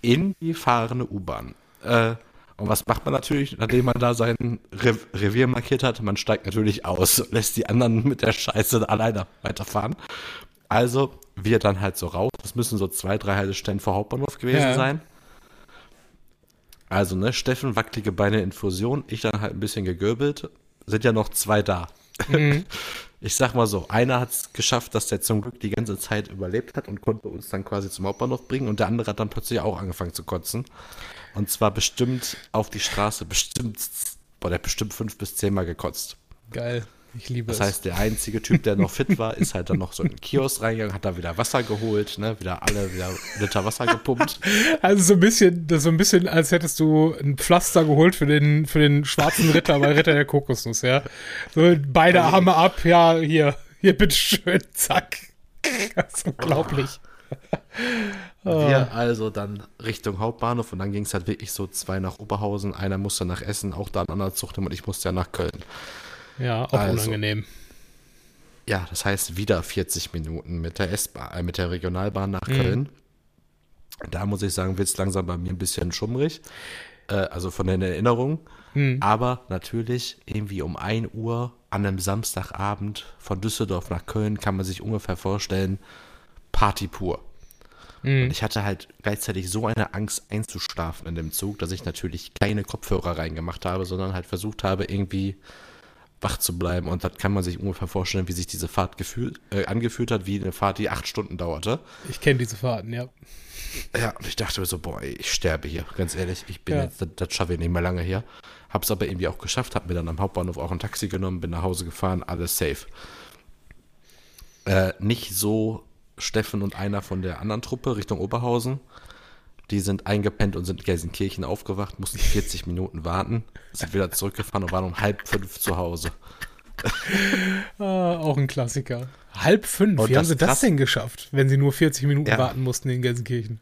In die fahrende U-Bahn. Äh, und was macht man natürlich, nachdem man da sein Re Revier markiert hat? Man steigt natürlich aus, lässt die anderen mit der Scheiße alleine weiterfahren. Also wir dann halt so raus. Das müssen so zwei, drei Haltestellen vor Hauptbahnhof gewesen ja. sein. Also, ne, Steffen, wackelige Beine Infusion, ich dann halt ein bisschen gegöbelt. Sind ja noch zwei da. Mhm. Ich sag mal so, einer hat es geschafft, dass der zum Glück die ganze Zeit überlebt hat und konnte uns dann quasi zum Hauptbahnhof bringen und der andere hat dann plötzlich auch angefangen zu kotzen. Und zwar bestimmt auf die Straße, bestimmt, boah, der hat bestimmt fünf bis zehnmal gekotzt. Geil. Ich liebe das es. Das heißt, der einzige Typ, der noch fit war, ist halt dann noch so in den Kiosk reingegangen, hat da wieder Wasser geholt, ne, wieder alle wieder Liter Wasser gepumpt. Also so ein bisschen, so ein bisschen, als hättest du ein Pflaster geholt für den, für den schwarzen Ritter bei Ritter der Kokosnuss, ja. So beide also, Arme ab, ja, hier, hier, bitteschön, zack. Das ist unglaublich. Wir also dann Richtung Hauptbahnhof und dann ging es halt wirklich so zwei nach Oberhausen, einer musste nach Essen, auch da ein anderer Zug und ich musste ja nach Köln. Ja, auch also, unangenehm. Ja, das heißt wieder 40 Minuten mit der S-Bahn, äh, mit der Regionalbahn nach mhm. Köln. Da muss ich sagen, wird es langsam bei mir ein bisschen schummrig. Äh, also von den Erinnerungen. Mhm. Aber natürlich irgendwie um 1 Uhr an einem Samstagabend von Düsseldorf nach Köln kann man sich ungefähr vorstellen, Party pur. Mhm. Und ich hatte halt gleichzeitig so eine Angst einzuschlafen in dem Zug, dass ich natürlich keine Kopfhörer reingemacht habe, sondern halt versucht habe, irgendwie wach zu bleiben. Und das kann man sich ungefähr vorstellen, wie sich diese Fahrt gefühlt, äh, angefühlt hat, wie eine Fahrt, die acht Stunden dauerte. Ich kenne diese Fahrten, ja. Ja, und ich dachte mir so, boah, ich sterbe hier, ganz ehrlich. Ich bin ja. jetzt, das, das schaffe ich nicht mehr lange hier. Hab's aber irgendwie auch geschafft, hab mir dann am Hauptbahnhof auch ein Taxi genommen, bin nach Hause gefahren, alles safe. Äh, nicht so Steffen und einer von der anderen Truppe Richtung Oberhausen. Die sind eingepennt und sind in Gelsenkirchen aufgewacht, mussten 40 Minuten warten, sind wieder zurückgefahren und waren um halb fünf zu Hause. ah, auch ein Klassiker. Halb fünf, und wie haben sie das denn geschafft, wenn sie nur 40 Minuten ja. warten mussten in Gelsenkirchen?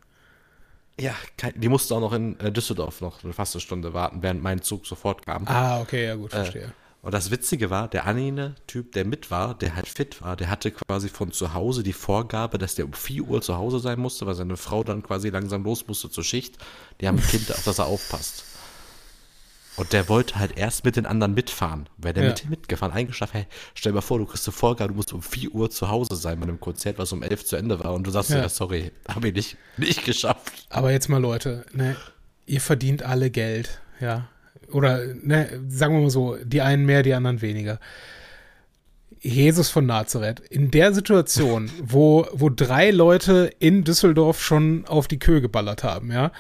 Ja, die mussten auch noch in äh, Düsseldorf noch eine fast eine Stunde warten, während mein Zug sofort kam. Ah, okay, ja gut, verstehe. Äh, und das Witzige war, der Anine-Typ, der mit war, der halt fit war, der hatte quasi von zu Hause die Vorgabe, dass der um 4 Uhr zu Hause sein musste, weil seine Frau dann quasi langsam los musste zur Schicht. Die haben ein Kind, auf das er aufpasst. Und der wollte halt erst mit den anderen mitfahren. Wäre der ja. mit mitgefahren, eingeschafft, hey, stell dir mal vor, du kriegst eine Vorgabe, du musst um 4 Uhr zu Hause sein bei einem Konzert, was um 11 zu Ende war. Und du sagst, ja, ja sorry, habe ich nicht, nicht geschafft. Aber jetzt mal, Leute, ne, ihr verdient alle Geld, ja oder ne, sagen wir mal so, die einen mehr, die anderen weniger. Jesus von Nazareth, in der Situation, wo, wo drei Leute in Düsseldorf schon auf die Köhe geballert haben, ja,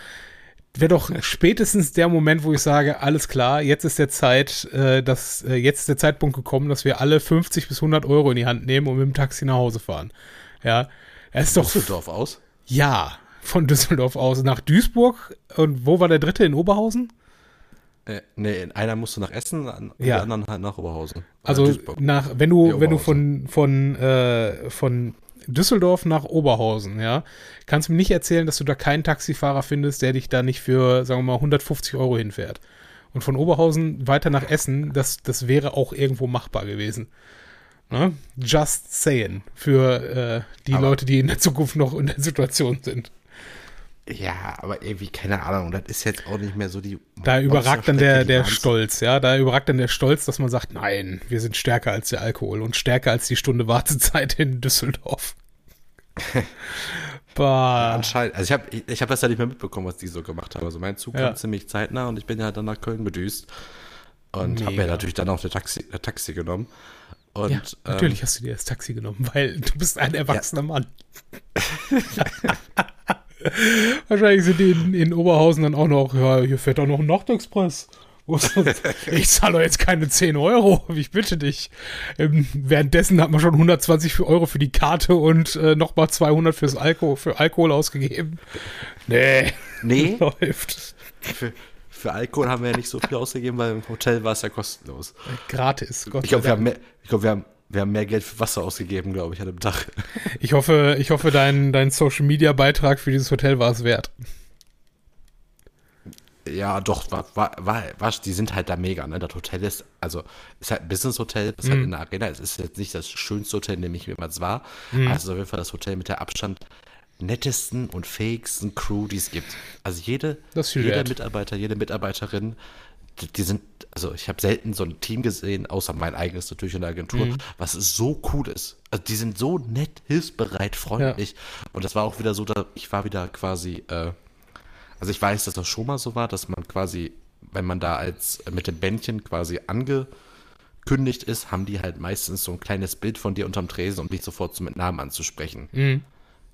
wäre doch spätestens der Moment, wo ich sage, alles klar, jetzt ist der Zeit, äh, dass, äh, jetzt ist der Zeitpunkt gekommen, dass wir alle 50 bis 100 Euro in die Hand nehmen und mit dem Taxi nach Hause fahren. Ja, es ist doch. Düsseldorf aus? Ja, Von Düsseldorf aus nach Duisburg. Und wo war der dritte? In Oberhausen? Äh, nee, einer musste nach Essen, an, Ja. die anderen halt nach Oberhausen. Äh, Also Duisburg. nach, wenn du, wenn du von, von, äh, von Düsseldorf nach Oberhausen, ja, kannst du mir nicht erzählen, dass du da keinen Taxifahrer findest, der dich da nicht für, sagen wir mal, 150 Euro hinfährt. Und von Oberhausen weiter nach Essen, das, das wäre auch irgendwo machbar gewesen. Ne? Just saying. Für äh, die Aber- Leute, die in der Zukunft noch in der Situation sind. Ja, aber irgendwie, keine Ahnung, das ist jetzt auch nicht mehr so die. Da überragt dann der, der Stolz, ja. Da überragt dann der Stolz, dass man sagt, nein, wir sind stärker als der Alkohol und stärker als die Stunde Wartezeit in Düsseldorf. bah. Anscheinend. Also ich habe ich, ich hab das ja nicht mehr mitbekommen, was die so gemacht haben. Also mein Zug Ja. kam ziemlich zeitnah und ich bin ja dann nach Köln gedüst. Und habe mir natürlich dann auch der Taxi, der Taxi genommen. Und Ja, ähm, natürlich hast du dir das Taxi genommen, weil du bist ein erwachsener Mann. Wahrscheinlich sind die in, in Oberhausen dann auch noch, ja, hier fährt auch noch ein das? ich zahle jetzt keine 10 Euro, ich bitte dich. Ähm, währenddessen hat man schon 120 für Euro für die Karte und äh, nochmal 200 fürs Alkohol, für Alkohol ausgegeben. Nee, nee, läuft. für, für Alkohol haben wir ja nicht so viel ausgegeben, weil im Hotel war es ja kostenlos. Gratis, Gott Ich glaube, wir, Dank. haben mehr- ich glaub, wir, haben, wir haben mehr Geld für Wasser ausgegeben, glaube ich, an dem Tag. Ich hoffe, ich hoffe, dein, dein Social Media Beitrag für dieses Hotel war es wert. Ja, doch, war, war, war, war, die sind halt da mega, ne? Das Hotel ist, also, ist halt ein Business-Hotel, das halt in der Arena ist. Es ist jetzt nicht das schönste Hotel, in dem ich jemals war. Es ist auf jeden Fall das Hotel mit der Abstand nettesten und fähigsten Crew, die es gibt. Also jede, ist jeder wert. Mitarbeiter, jede Mitarbeiterin, die, sind, also ich habe selten so ein Team gesehen, außer mein eigenes natürlich in der Agentur, Mhm. was so cool ist. Also die sind so nett, hilfsbereit, freundlich. Und das war auch wieder so, da ich war wieder quasi, äh, also ich weiß, dass das schon mal so war, dass man quasi, wenn man da als äh, mit dem Bändchen quasi angekündigt ist, haben die halt meistens so ein kleines Bild von dir unterm Tresen, um dich sofort so mit Namen anzusprechen. Mhm.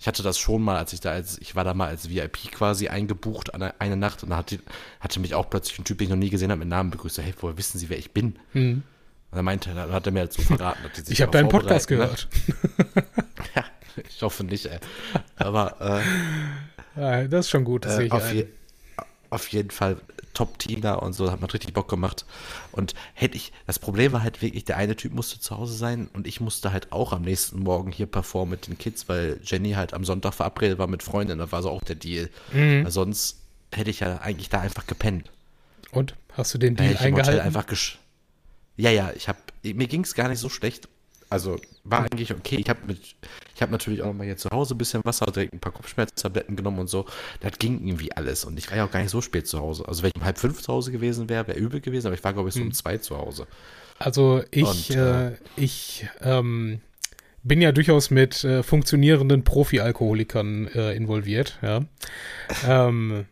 Ich hatte das schon mal, als ich da als, ich war da mal als VIP quasi eingebucht an eine, eine Nacht und da hatte, hatte mich auch plötzlich ein Typ, den ich noch nie gesehen habe, mit Namen begrüßt. Hey, woher wissen Sie, wer ich bin? Und dann meinte er, dann hat er mir halt so verraten, dass die sich Mhm. Ich habe deinen Podcast vorbereiten, gehört. Ne? Ja, ich hoffe nicht, ey. Aber äh, Ja, das ist schon gut, das sehe äh, ich auf, je, auf jeden Fall Top-Team da und so, hat man richtig Bock gemacht. Und hätte ich, das Problem war halt wirklich, der eine Typ musste zu Hause sein und ich musste halt auch am nächsten Morgen hier performen mit den Kids, weil Jenny halt am Sonntag verabredet war mit Freunden, da war so auch der Deal. Mhm. Sonst hätte ich ja eigentlich da einfach gepennt. Und hast du den Da Deal hätte ich im Hotel eingehalten? einfach gesch Ja, ja, ich habe mir ging es gar nicht so schlecht. Also war eigentlich okay. Ich habe habe natürlich auch noch mal hier zu Hause ein bisschen Wasser, direkt ein paar Kopfschmerztabletten genommen und so. Das ging irgendwie alles und ich war ja auch gar nicht so spät zu Hause. Also wenn ich um halb fünf zu Hause gewesen wäre, wäre übel gewesen, aber ich war glaube ich so um zwei zu Hause. Also ich, Und, äh, äh, ich ähm, bin ja durchaus mit äh, funktionierenden Profi-Alkoholikern äh, involviert, ja. ähm,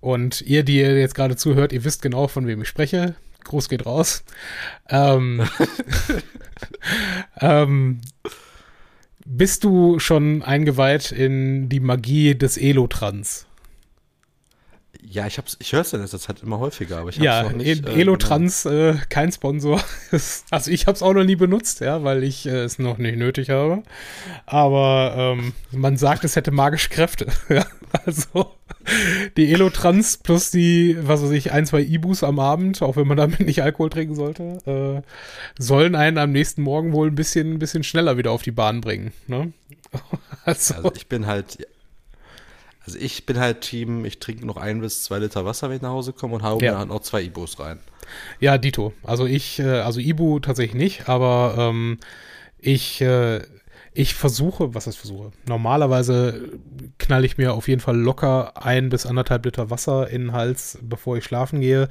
und ihr, die ihr jetzt gerade zuhört, ihr wisst genau, von wem ich spreche. Gruß geht raus. Ähm, ähm, bist du schon eingeweiht in die Magie des Elotrans? Ja, ich hab's, ich höre es in letzter Zeit immer häufiger, aber ich hab's Ja, noch nicht. E- äh, Elotrans, äh, kein Sponsor. also ich habe es auch noch nie benutzt, ja, weil ich äh, es noch nicht nötig habe. Aber ähm, man sagt, es hätte magische Kräfte. also die Elotrans plus die, was weiß ich, ein, zwei Ibus am Abend, auch wenn man damit nicht Alkohol trinken sollte, äh, sollen einen am nächsten Morgen wohl ein bisschen, ein bisschen schneller wieder auf die Bahn bringen. Ne? also, Also ich bin halt, also ich bin halt Team, ich trinke noch ein bis zwei Liter Wasser, wenn ich nach Hause komme und haue Ja. mir halt noch zwei Ibos rein. Ja, Dito. Also ich, äh, also Ibu tatsächlich nicht, aber ähm, ich, äh, ich versuche, was heißt versuche? Normalerweise knall ich mir auf jeden Fall locker ein bis anderthalb Liter Wasser in den Hals, bevor ich schlafen gehe,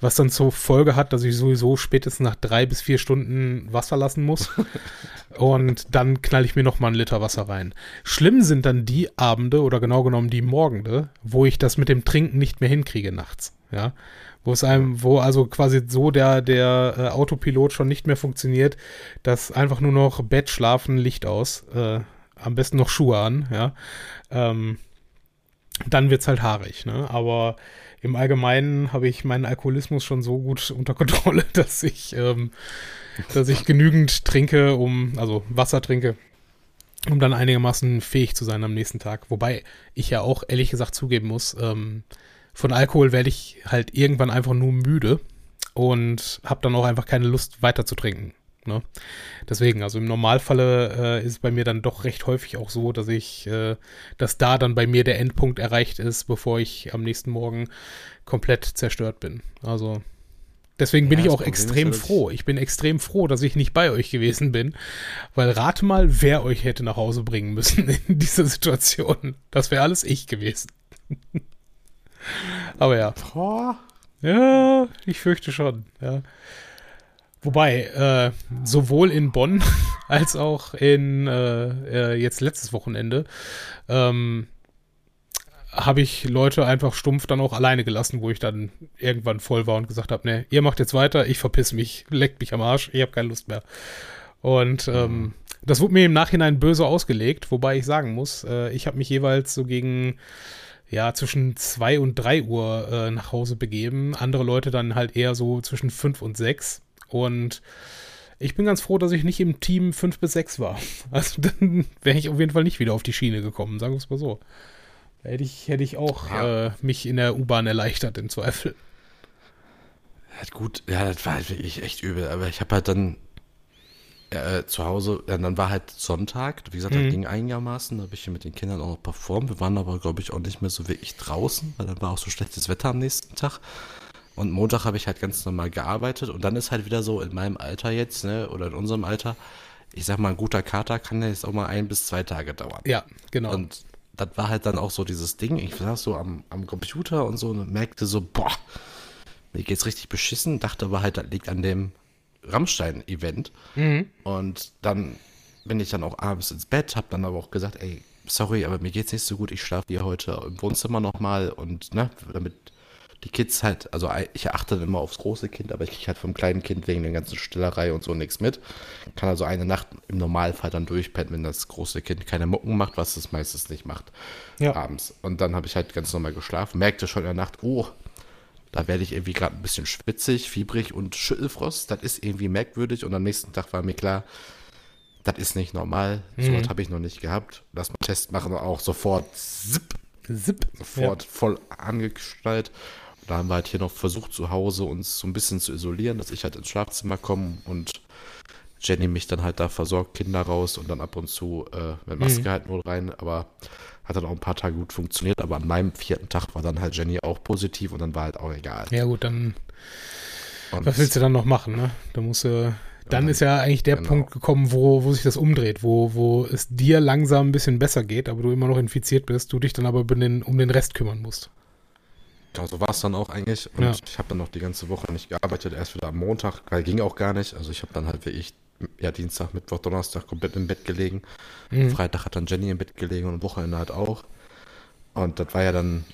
was dann zur Folge hat, dass ich sowieso spätestens nach drei bis vier Stunden Wasser lassen muss. Und dann knall ich mir noch mal einen Liter Wasser rein. Schlimm sind dann die Abende oder genau genommen die Morgende, wo ich das mit dem Trinken nicht mehr hinkriege nachts. Ja, wo es einem, wo also quasi so der, der äh, Autopilot schon nicht mehr funktioniert, dass einfach nur noch Bett, Schlafen, Licht aus, äh, am besten noch Schuhe an, ja. Ähm, dann wird's halt haarig, ne? Aber im Allgemeinen habe ich meinen Alkoholismus schon so gut unter Kontrolle, dass ich, ähm, dass ich genügend trinke, um, also Wasser trinke, um dann einigermaßen fähig zu sein am nächsten Tag. Wobei ich ja auch ehrlich gesagt zugeben muss, ähm, von Alkohol werde ich halt irgendwann einfach nur müde und habe dann auch einfach keine Lust weiter zu trinken. Ne? Deswegen, also im Normalfalle äh, ist es bei mir dann doch recht häufig auch so, dass ich, äh, dass da dann bei mir der Endpunkt erreicht ist, bevor ich am nächsten Morgen komplett zerstört bin. Also deswegen bin ja, ich auch extrem ist, froh. Ich bin extrem froh, dass ich nicht bei euch gewesen bin, weil rate mal, wer euch hätte nach Hause bringen müssen in dieser Situation. Das wäre alles ich gewesen. Aber ja. Ja, ich fürchte schon, ja. Wobei, äh, sowohl in Bonn als auch in äh, äh, jetzt letztes Wochenende ähm, habe ich Leute einfach stumpf dann auch alleine gelassen, wo ich dann irgendwann voll war und gesagt habe, ne, ihr macht jetzt weiter, ich verpiss mich, leckt mich am Arsch, ich habe keine Lust mehr. Und ähm, das wurde mir im Nachhinein böse ausgelegt, wobei ich sagen muss, äh, ich habe mich jeweils so gegen ja, zwischen 2 und 3 Uhr äh, nach Hause begeben. Andere Leute dann halt eher so zwischen 5 und 6. Und ich bin ganz froh, dass ich nicht im Team 5 bis 6 war. Also dann wäre ich auf jeden Fall nicht wieder auf die Schiene gekommen, sagen wir es mal so. Da hätte ich, hätte ich auch ja. äh, mich in der U-Bahn erleichtert, im Zweifel. Ja, gut, ja, das war halt wirklich echt übel, aber ich habe halt dann äh, zu Hause, ja, dann war halt Sonntag, wie gesagt, mhm. das ging einigermaßen, da habe ich hier mit den Kindern auch noch performt. Wir waren aber, glaube ich, auch nicht mehr so wirklich draußen, weil dann war auch so schlechtes Wetter am nächsten Tag. Und Montag habe ich halt ganz normal gearbeitet und dann ist halt wieder so in meinem Alter jetzt, ne, oder in unserem Alter, ich sag mal, ein guter Kater kann ja jetzt auch mal ein bis zwei Tage dauern. Ja, genau. Und das war halt dann auch so dieses Ding, ich saß so am, am Computer und so und merkte so, boah, mir geht's richtig beschissen, dachte aber halt, das liegt an dem Rammstein-Event. Mhm. Und dann bin ich dann auch abends ins Bett, habe dann aber auch gesagt, ey, sorry, aber mir geht's nicht so gut, ich schlafe hier heute im Wohnzimmer nochmal und ne, damit die Kids halt, also ich achte dann immer aufs große Kind, aber ich kriege halt vom kleinen Kind wegen der ganzen Stillerei und so nichts mit. Kann also eine Nacht im Normalfall dann durchpennen, wenn das große Kind keine Mucken macht, was es meistens nicht macht, ja. abends. Und dann habe ich halt ganz normal geschlafen, merkte schon in der Nacht, oh, da werde ich irgendwie gerade ein bisschen schwitzig, fiebrig und Schüttelfrost. Das ist irgendwie merkwürdig. Und am nächsten Tag war mir klar, das ist nicht normal. Mhm. So was habe ich noch nicht gehabt. Lass mal Test machen auch sofort zip, zip, sofort ja. voll angestellt. Und da haben wir halt hier noch versucht, zu Hause uns so ein bisschen zu isolieren, dass ich halt ins Schlafzimmer komme und Jenny mich dann halt da versorgt, Kinder raus und dann ab und zu äh, mit Maske mhm. halt nur rein. Aber hat dann auch ein paar Tage gut funktioniert, aber an meinem vierten Tag war dann halt Jenny auch positiv und dann war halt auch egal. Ja, gut, dann. Und was willst du dann noch machen, ne? Da musst du. Dann ist ja eigentlich der genau. Punkt gekommen, wo, wo sich das umdreht, wo, wo es dir langsam ein bisschen besser geht, aber du immer noch infiziert bist, du dich dann aber um den, um den Rest kümmern musst. Genau, so war es dann auch eigentlich. Und ja. ich habe dann noch die ganze Woche nicht gearbeitet, erst wieder am Montag, weil ging auch gar nicht. Also ich habe dann halt wirklich ja, Dienstag, Mittwoch, Donnerstag komplett im Bett gelegen. Mhm. Freitag hat dann Jenny im Bett gelegen und am Wochenende halt auch. Und das war ja dann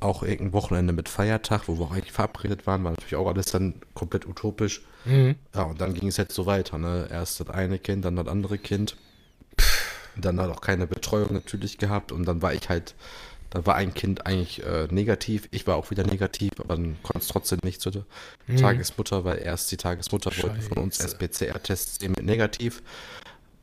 auch irgendein Wochenende mit Feiertag, wo wir auch eigentlich verabredet waren, war natürlich auch alles dann komplett utopisch. Mhm. Ja, und dann ging es jetzt so weiter, ne? Erst das eine Kind, dann das andere Kind. Dann hat auch keine Betreuung natürlich gehabt und dann war ich halt da war ein Kind eigentlich äh, negativ. Ich war auch wieder negativ, aber dann konnte es trotzdem nicht zur mhm. Tagesmutter, weil erst die Tagesmutter Scheiße. wollte von uns erst PCR-Tests mit negativ.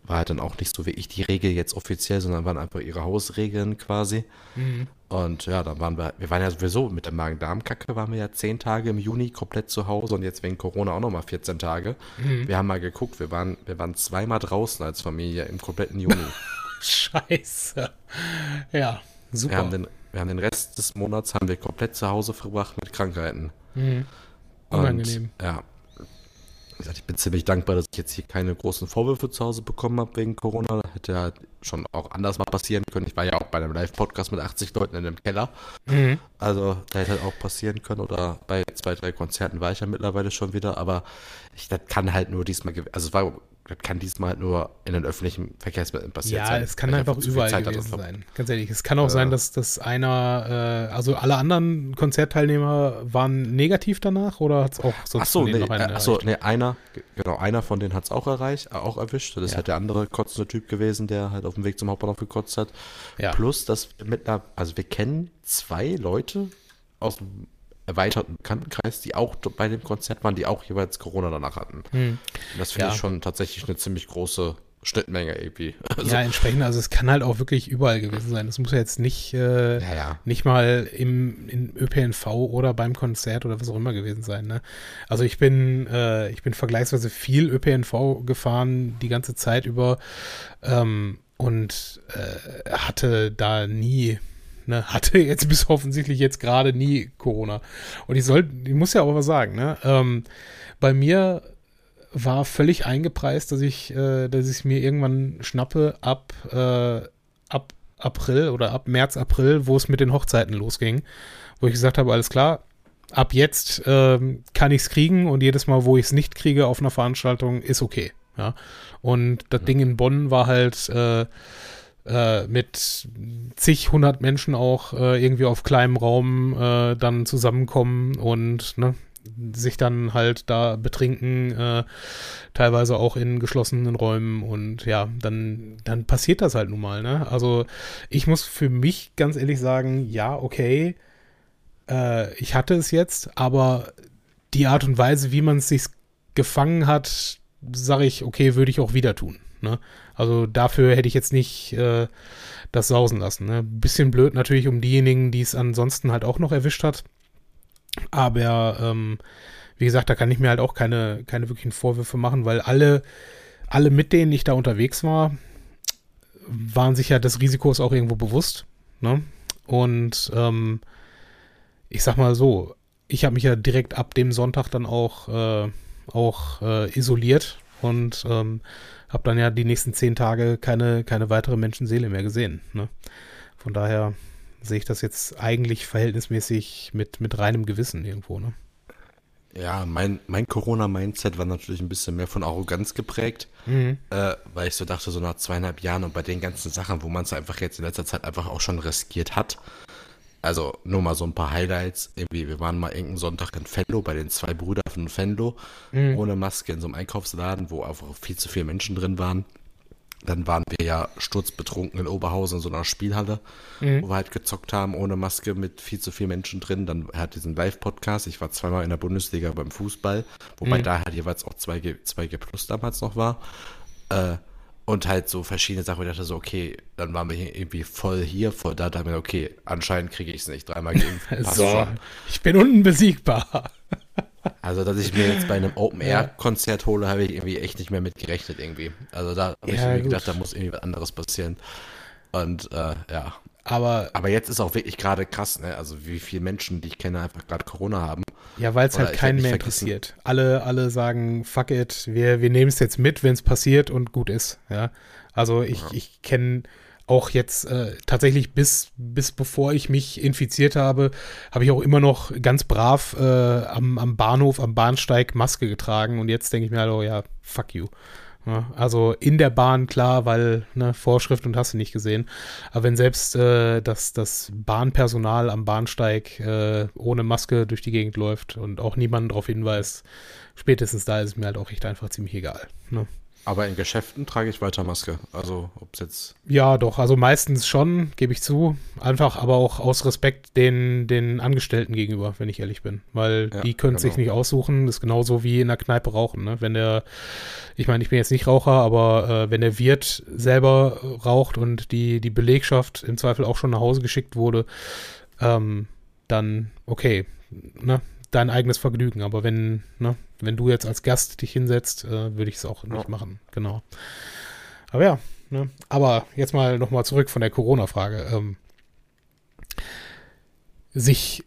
War halt dann auch nicht so wie ich die Regel jetzt offiziell, sondern waren einfach ihre Hausregeln quasi. Mhm. Und ja, dann waren wir, wir waren ja sowieso mit der Magen-Darm-Kacke, waren wir ja zehn Tage im Juni komplett zu Hause und jetzt wegen Corona auch nochmal 14 Tage. Mhm. Wir haben mal geguckt, wir waren, wir waren zweimal draußen als Familie im kompletten Juni. Scheiße. Ja. Super. Wir haben, den, wir haben den Rest des Monats haben wir komplett zu Hause verbracht mit Krankheiten. Mhm. Unangenehm. Und, ja. Ich bin ziemlich dankbar, dass ich jetzt hier keine großen Vorwürfe zu Hause bekommen habe wegen Corona. Das hätte ja schon auch anders mal passieren können. Ich war ja auch bei einem Live-Podcast mit 80 Leuten in einem Keller. Mhm. Also, da hätte halt auch passieren können. Oder bei zwei, drei Konzerten war ich ja mittlerweile schon wieder. Aber ich, das kann halt nur diesmal, also es war das kann diesmal halt nur in den öffentlichen Verkehrsmitteln passiert ja, sein. Ja, es kann einfach überall Zeit gewesen sein. Ganz ehrlich, es kann auch äh, sein, dass, dass einer, äh, also alle anderen Konzertteilnehmer waren negativ danach oder hat es auch sonst achso, nee, noch einen achso, nee, einer, genau, einer von denen hat es auch erreicht, äh, auch erwischt. Das ist ja. halt der andere kotzende Typ gewesen, der halt auf dem Weg zum Hauptbahnhof gekotzt hat. Ja. Plus, dass mit einer, also wir kennen zwei Leute aus dem erweiterten Bekanntenkreis, die auch bei dem Konzert waren, die auch jeweils Corona danach hatten. Hm. Das finde ja. ich schon tatsächlich eine ziemlich große Schnittmenge irgendwie. Also, ja, entsprechend, also es kann halt auch wirklich überall gewesen sein. Es muss ja jetzt nicht, äh, ja, ja. nicht mal im, im ÖPNV oder beim Konzert oder was auch immer gewesen sein. Ne? Also ich bin, äh, ich bin vergleichsweise viel ÖPNV gefahren die ganze Zeit über ähm, und äh, hatte da nie Ne, hatte jetzt bis offensichtlich jetzt gerade nie Corona. Und ich soll, ich muss ja auch was sagen, ne? Ähm, bei mir war völlig eingepreist, dass ich, äh, dass ich mir irgendwann schnappe ab, äh, ab April oder ab März, April, wo es mit den Hochzeiten losging, wo ich gesagt habe, alles klar, ab jetzt äh, kann ich es kriegen und jedes Mal, wo ich es nicht kriege auf einer Veranstaltung, ist okay. Ja. Und das ja. Ding in Bonn war halt äh, mit zig, hundert Menschen auch äh, irgendwie auf kleinem Raum äh, dann zusammenkommen und ne, sich dann halt da betrinken, äh, teilweise auch in geschlossenen Räumen und ja, dann, dann passiert das halt nun mal, ne? Also ich muss für mich ganz ehrlich sagen, ja, okay, äh, ich hatte es jetzt, aber die Art und Weise, wie man es sich gefangen hat, sage ich, okay, würde ich auch wieder tun. Ne? Also dafür hätte ich jetzt nicht äh, das sausen lassen. Ne? Bisschen blöd natürlich um diejenigen, die es ansonsten halt auch noch erwischt hat. Aber ähm, wie gesagt, da kann ich mir halt auch keine, keine wirklichen Vorwürfe machen, weil alle, alle mit denen ich da unterwegs war, waren sich ja des Risikos auch irgendwo bewusst. Ne? Und ähm, ich sag mal so, ich habe mich ja direkt ab dem Sonntag dann auch, äh, auch äh, isoliert und ähm, habe dann ja die nächsten zehn Tage keine, keine weitere Menschenseele mehr gesehen. Ne? Von daher sehe ich das jetzt eigentlich verhältnismäßig mit, mit reinem Gewissen irgendwo, ne? Ja, mein, mein Corona-Mindset war natürlich ein bisschen mehr von Arroganz geprägt, mhm. äh, weil ich so dachte, so nach zweieinhalb Jahren und bei den ganzen Sachen, wo man es einfach jetzt in letzter Zeit einfach auch schon riskiert hat. Also nur mal so ein paar Highlights. Irgendwie, wir waren mal irgendeinen Sonntag in Fenlo bei den zwei Brüdern von Fenlo, mhm. ohne Maske in so einem Einkaufsladen, wo einfach viel zu viele Menschen drin waren. Dann waren wir ja sturzbetrunken in Oberhausen in so einer Spielhalle, mhm. wo wir halt gezockt haben, ohne Maske, mit viel zu vielen Menschen drin. Dann hat diesen Live-Podcast. Ich war zweimal in der Bundesliga beim Fußball, wobei mhm. da halt jeweils auch 2G, 2G Plus damals noch war. Äh, und halt so verschiedene Sachen, wo ich dachte so, okay, dann waren wir irgendwie voll hier, voll da, da haben wir, okay, anscheinend kriege ich es nicht dreimal geimpft. so, schon. ich bin unbesiegbar. Also, dass ich mir jetzt bei einem Open-Air-Konzert hole, habe ich irgendwie echt nicht mehr mit gerechnet irgendwie. Also da habe ja, ich mir gedacht, da muss irgendwie was anderes passieren. Und äh, ja. Aber, aber jetzt ist auch wirklich gerade krass, ne? Also wie viele Menschen, die ich kenne, einfach gerade Corona haben. Ja, weil es halt keinen mehr interessiert. Alle, alle sagen, fuck it, wir, wir nehmen es jetzt mit, wenn es passiert und gut ist. Ja. Also ich, ja. ich kenne auch jetzt äh, tatsächlich bis, bis bevor ich mich infiziert habe, habe ich auch immer noch ganz brav äh, am, am Bahnhof, am Bahnsteig Maske getragen und jetzt denke ich mir halt, oh ja, fuck you. Also in der Bahn, klar, weil ne, Vorschrift und hast du nicht gesehen. Aber wenn selbst äh, das, das Bahnpersonal am Bahnsteig äh, ohne Maske durch die Gegend läuft und auch niemanden darauf hinweist, spätestens da ist es mir halt auch echt einfach ziemlich egal. Ne? Aber in Geschäften trage ich weiter Maske. Also, ob es jetzt. Ja, doch. Also meistens schon, gebe ich zu. Einfach aber auch aus Respekt den, den Angestellten gegenüber, wenn ich ehrlich bin. Weil ja, die können genau. sich nicht aussuchen. Das ist genauso wie in der Kneipe rauchen. Ne? Wenn der, ich meine, ich bin jetzt nicht Raucher, aber äh, wenn der Wirt selber raucht und die, die Belegschaft im Zweifel auch schon nach Hause geschickt wurde, ähm, dann okay. Ne? Dein eigenes Vergnügen. Aber wenn, ne, wenn du jetzt als Gast dich hinsetzt, äh, würde ich es auch nicht ja. machen. Genau. Aber ja, ne? aber jetzt mal nochmal zurück von der Corona-Frage. Ähm, sich,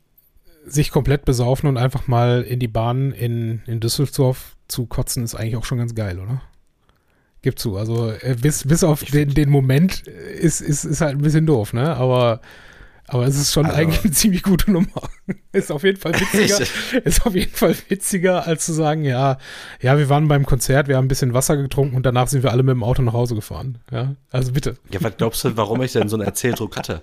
sich komplett besaufen und einfach mal in die Bahn in, in Düsseldorf zu kotzen, ist eigentlich auch schon ganz geil, oder? Gib zu. Also äh, bis, bis auf den, den Moment ist, ist, ist halt ein bisschen doof, ne? Aber aber es ist schon also, eigentlich eine ziemlich gute Nummer. ist auf jeden Fall witziger. ist auf jeden Fall witziger, als zu sagen, ja, ja, wir waren beim Konzert, wir haben ein bisschen Wasser getrunken und danach sind wir alle mit dem Auto nach Hause gefahren. Ja, also bitte. Ja, was glaubst du, warum ich denn so einen Erzähldruck hatte?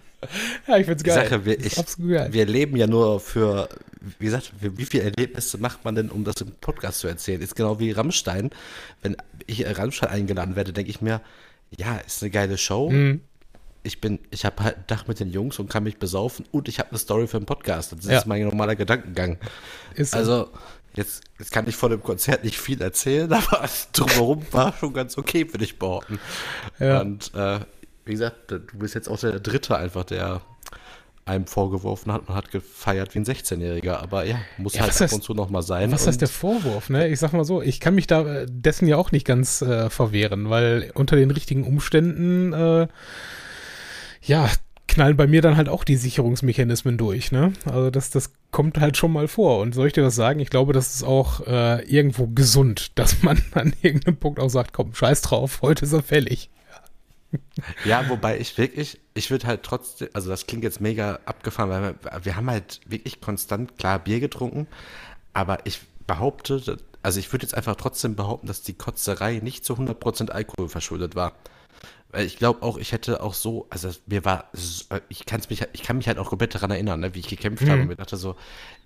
ja, ich find's geil. Sache, wir, ich, wir leben ja nur für, wie gesagt, wie viele Erlebnisse macht man denn, um das im Podcast zu erzählen? Ist genau wie Rammstein. Wenn ich Rammstein eingeladen werde, denke ich mir, ja, ist eine geile Show. Mhm ich bin, ich habe halt Dach mit den Jungs und kann mich besaufen und ich habe eine Story für einen Podcast. Das ist ja. mein normaler Gedankengang. Ist also, jetzt, jetzt kann ich von dem Konzert nicht viel erzählen, aber drumherum war schon ganz okay, würde ich behaupten. Ja. Und äh, wie gesagt, du bist jetzt auch der Dritte einfach, der einem vorgeworfen hat, man hat gefeiert wie ein 16-Jähriger. Aber ja, muss ja, halt ab und zu nochmal sein. Was ist der Vorwurf? Ne? Ich sag mal so, ich kann mich da äh, dessen ja auch nicht ganz äh, verwehren, weil unter den richtigen Umständen, äh, ja, knallen bei mir dann halt auch die Sicherungsmechanismen durch. Ne? Also das, das kommt halt schon mal vor. Und soll ich dir was sagen? Ich glaube, das ist auch äh, irgendwo gesund, dass man an irgendeinem Punkt auch sagt, komm, scheiß drauf, heute ist er fällig. Ja, wobei ich wirklich, ich würde halt trotzdem, also das klingt jetzt mega abgefahren, weil wir, wir haben halt wirklich konstant klar Bier getrunken, aber ich behaupte, also ich würde jetzt einfach trotzdem behaupten, dass die Kotzerei nicht zu 100% Alkohol verschuldet war. Weil ich glaube auch, ich hätte auch so, also mir war, ich, kann's mich, ich kann mich halt auch komplett daran erinnern, ne, wie ich gekämpft mhm. habe und mir dachte so,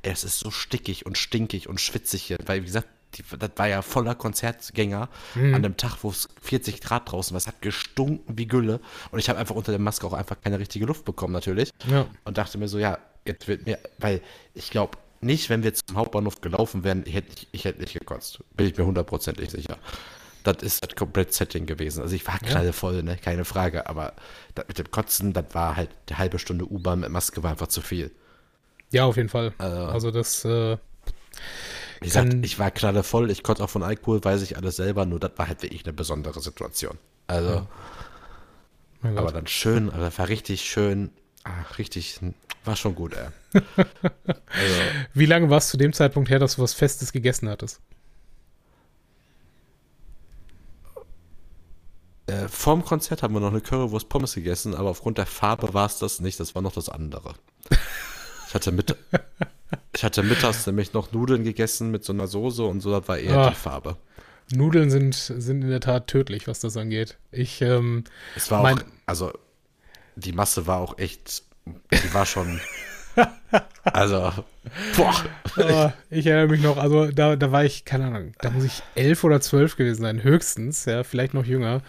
es ist so stickig und stinkig und schwitzig hier, weil wie gesagt, die, das war ja voller Konzertgänger mhm. an einem Tag, wo es 40 Grad draußen war. Es hat gestunken wie Gülle. Und ich habe einfach unter der Maske auch einfach keine richtige Luft bekommen, natürlich. Ja. Und dachte mir so, ja, jetzt wird mir, weil ich glaube nicht, wenn wir zum Hauptbahnhof gelaufen wären, ich hätte, ich hätte nicht gekotzt. Bin ich mir hundertprozentig sicher. Das ist das komplett Setting gewesen. Also ich war gerade ja. voll, ne? keine Frage. Aber das mit dem Kotzen, das war halt eine halbe Stunde U-Bahn mit Maske war einfach zu viel. Ja, auf jeden Fall. Also, also das. Äh wie gesagt, ich war gerade voll, ich konnte auch von Alkohol, weiß ich alles selber, nur das war halt wirklich eine besondere Situation. Also, ja. aber dann schön, aber das war richtig schön, ach, richtig, war schon gut, ey. also, Wie lange war es zu dem Zeitpunkt her, dass du was Festes gegessen hattest? Äh, vorm Konzert haben wir noch eine Currywurst Pommes gegessen, aber aufgrund der Farbe war es das nicht, das war noch das andere. Ich hatte mit, ich hatte mittags nämlich noch Nudeln gegessen mit so einer Soße und so, das war eher ah, die Farbe. Nudeln sind, sind in der Tat tödlich, was das angeht. Ich, ähm, Es war mein, auch, also die Masse war auch echt, die war schon, also, boah. Ich erinnere mich noch, also da, da war ich, keine Ahnung, da muss ich elf oder zwölf gewesen sein, höchstens, ja, vielleicht noch jünger.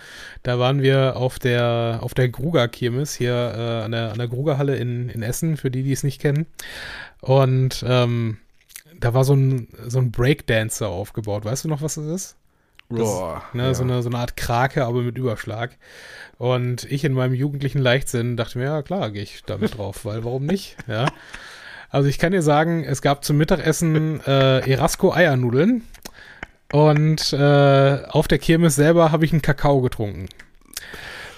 Da waren wir auf der, auf der Gruger-Kirmes hier äh, an der, an der Gruger-Halle in, in Essen, für die, die es nicht kennen. Und ähm, da war so ein, so ein Breakdancer aufgebaut. Weißt du noch, was das ist? Das, Boah, ne, ja. so, eine, so eine Art Krake, aber mit Überschlag. Und ich in meinem jugendlichen Leichtsinn dachte mir, ja klar, gehe ich damit drauf, weil warum nicht? Ja. Also ich kann dir sagen, es gab zum Mittagessen äh, Erasco-Eiernudeln und äh, auf der Kirmes selber habe ich einen Kakao getrunken.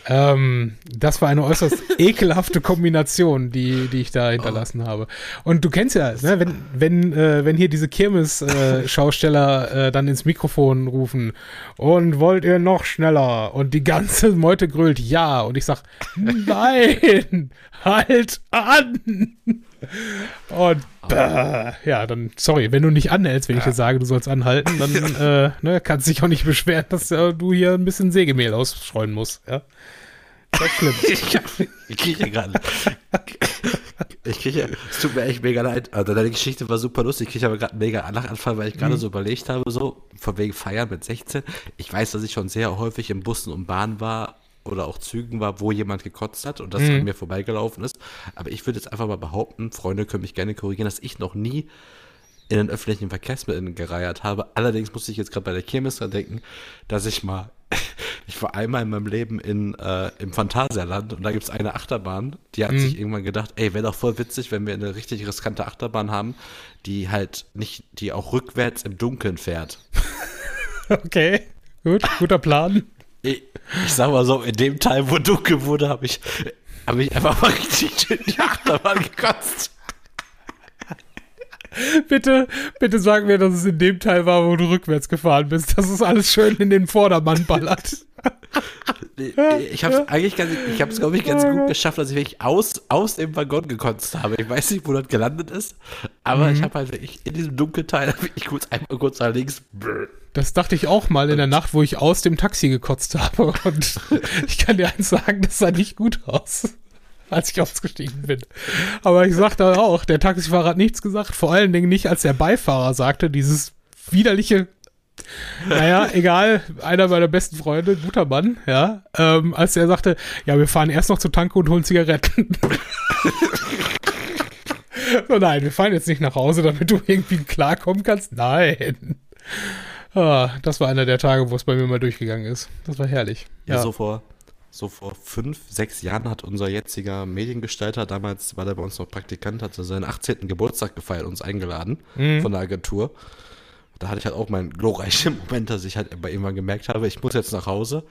Ähm, das war eine äußerst ekelhafte Kombination, die, die ich da hinterlassen oh. habe. Und du kennst ja, ne, wenn, wenn, äh, wenn hier diese Kirmes-Schausteller äh, äh, dann ins Mikrofon rufen und wollt ihr noch schneller? Und die ganze Meute grölt ja. Und ich sag, nein, halt an! Und äh, ja, dann, sorry, wenn du nicht anhältst, wenn ich dir sage, du sollst anhalten, dann äh, ne, kannst du dich auch nicht beschweren, dass äh, du hier ein bisschen Sägemehl ausstreuen musst. Ja? Das ist schlimm. ich kriege gerade. Ich kriege, es tut mir echt mega leid. Also deine Geschichte war super lustig. Ich kriege aber gerade mega Lachanfall, weil ich gerade mhm. so überlegt habe, so von wegen Feiern mit 16. Ich weiß, dass ich schon sehr häufig in Bussen und Bahnen war oder auch Zügen war, wo jemand gekotzt hat und das mhm. an mir vorbeigelaufen ist. Aber ich würde jetzt einfach mal behaupten, Freunde können mich gerne korrigieren, dass ich noch nie in den öffentlichen Verkehrsmitteln gereiert habe. Allerdings musste ich jetzt gerade bei der Kirmes dran denken, dass ich mal, ich war einmal in meinem Leben in, äh, im Phantasialand und da gibt es eine Achterbahn, die hat mhm. sich irgendwann gedacht, ey, wäre doch voll witzig, wenn wir eine richtig riskante Achterbahn haben, die halt nicht, die auch rückwärts im Dunkeln fährt. Okay, gut, guter Plan. Ich, ich sag mal so, in dem Teil, wo dunkel wurde, habe ich, hab ich einfach mal richtig in die Achterbahn gekotzt. Bitte, bitte sag mir, dass es in dem Teil war, wo du rückwärts gefahren bist, dass es alles schön in den Vordermann ballert. ich habe es eigentlich ganz, ich habe es glaube ich ganz gut geschafft, dass ich wirklich aus, aus dem Waggon gekotzt habe. Ich weiß nicht, wo das gelandet ist, aber mhm. ich habe halt wirklich in diesem dunklen Teil ich kurz einmal kurz nach links. Das dachte ich auch mal in der Nacht, wo ich aus dem Taxi gekotzt habe und ich kann dir eins sagen, das sah nicht gut aus als ich ausgestiegen bin. Aber ich sagte auch, der Taxifahrer hat nichts gesagt, vor allen Dingen nicht, als der Beifahrer sagte, dieses widerliche, naja, egal, einer meiner besten Freunde, guter Mann, ja, ähm, als er sagte, ja, wir fahren erst noch zur Tanke und holen Zigaretten. so, nein, wir fahren jetzt nicht nach Hause, damit du irgendwie klarkommen kannst. Nein. Ah, das war einer der Tage, wo es bei mir mal durchgegangen ist. Das war herrlich. Ja, ja. so vor so vor fünf, sechs Jahren hat unser jetziger Mediengestalter, damals war der bei uns noch Praktikant, hat seinen 18. Geburtstag gefeiert, uns eingeladen mhm. von der Agentur. Da hatte ich halt auch meinen glorreichen Moment, dass ich halt bei irgendwann gemerkt habe, ich muss jetzt nach Hause.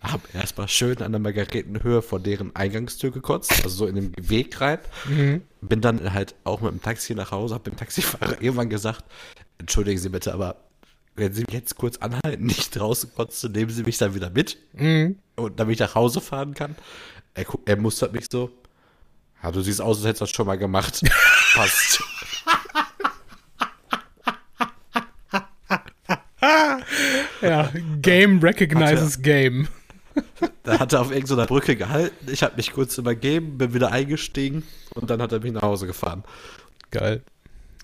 Hab erstmal schön an der Margaretenhöhe vor deren Eingangstür gekotzt, also so in den Weg rein. Mhm. Bin dann halt auch mit dem Taxi nach Hause, hab dem Taxifahrer irgendwann gesagt, entschuldigen Sie bitte, aber wenn Sie mich jetzt kurz anhalten, nicht draußen kotzen, nehmen Sie mich dann wieder mit. Mhm. Und damit ich nach Hause fahren kann. Er, er mustert mich so. Ja, du siehst aus, als hättest du das schon mal gemacht. Passt. ja, Game recognizes er, Game. da hat er auf irgendeiner Brücke gehalten. Ich habe mich kurz übergeben, bin wieder eingestiegen und dann hat er mich nach Hause gefahren. Geil.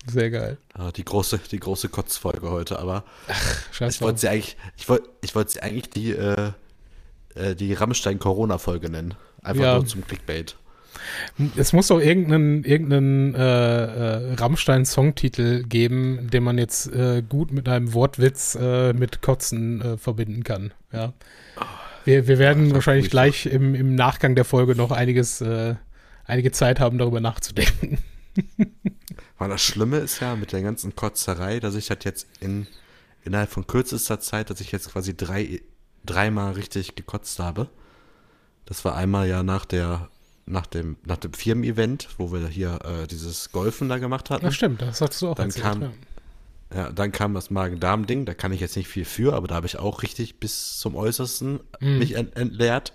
Sehr geil. Ah, die große, die große Kotzfolge heute, aber Ach, scheiße. ich wollte sie eigentlich, ich wollte, ich wollte sie eigentlich die, äh, äh die Rammstein-Corona-Folge nennen. Einfach ja. nur zum Clickbait. Es muss doch irgendeinen, irgendeinen äh, äh, Rammstein-Songtitel geben, den man jetzt äh, gut mit einem Wortwitz äh, mit Kotzen verbinden kann. Ja. Wir, wir werden wahrscheinlich gleich im, im Nachgang der Folge noch einiges, einige Zeit haben, darüber nachzudenken. Weil das Schlimme ist ja mit der ganzen Kotzerei, dass ich halt jetzt in, innerhalb von kürzester Zeit, dass ich jetzt quasi drei, dreimal richtig gekotzt habe. Das war einmal ja nach der, nach dem, nach dem Firmen-Event, wo wir hier äh, dieses Golfen da gemacht hatten. Das stimmt, das hattest du auch dann erzählt, kam, ja. ja. dann kam das Magen-Darm-Ding, da kann ich jetzt nicht viel für, aber da habe ich auch richtig bis zum Äußersten mm. mich ent entleert.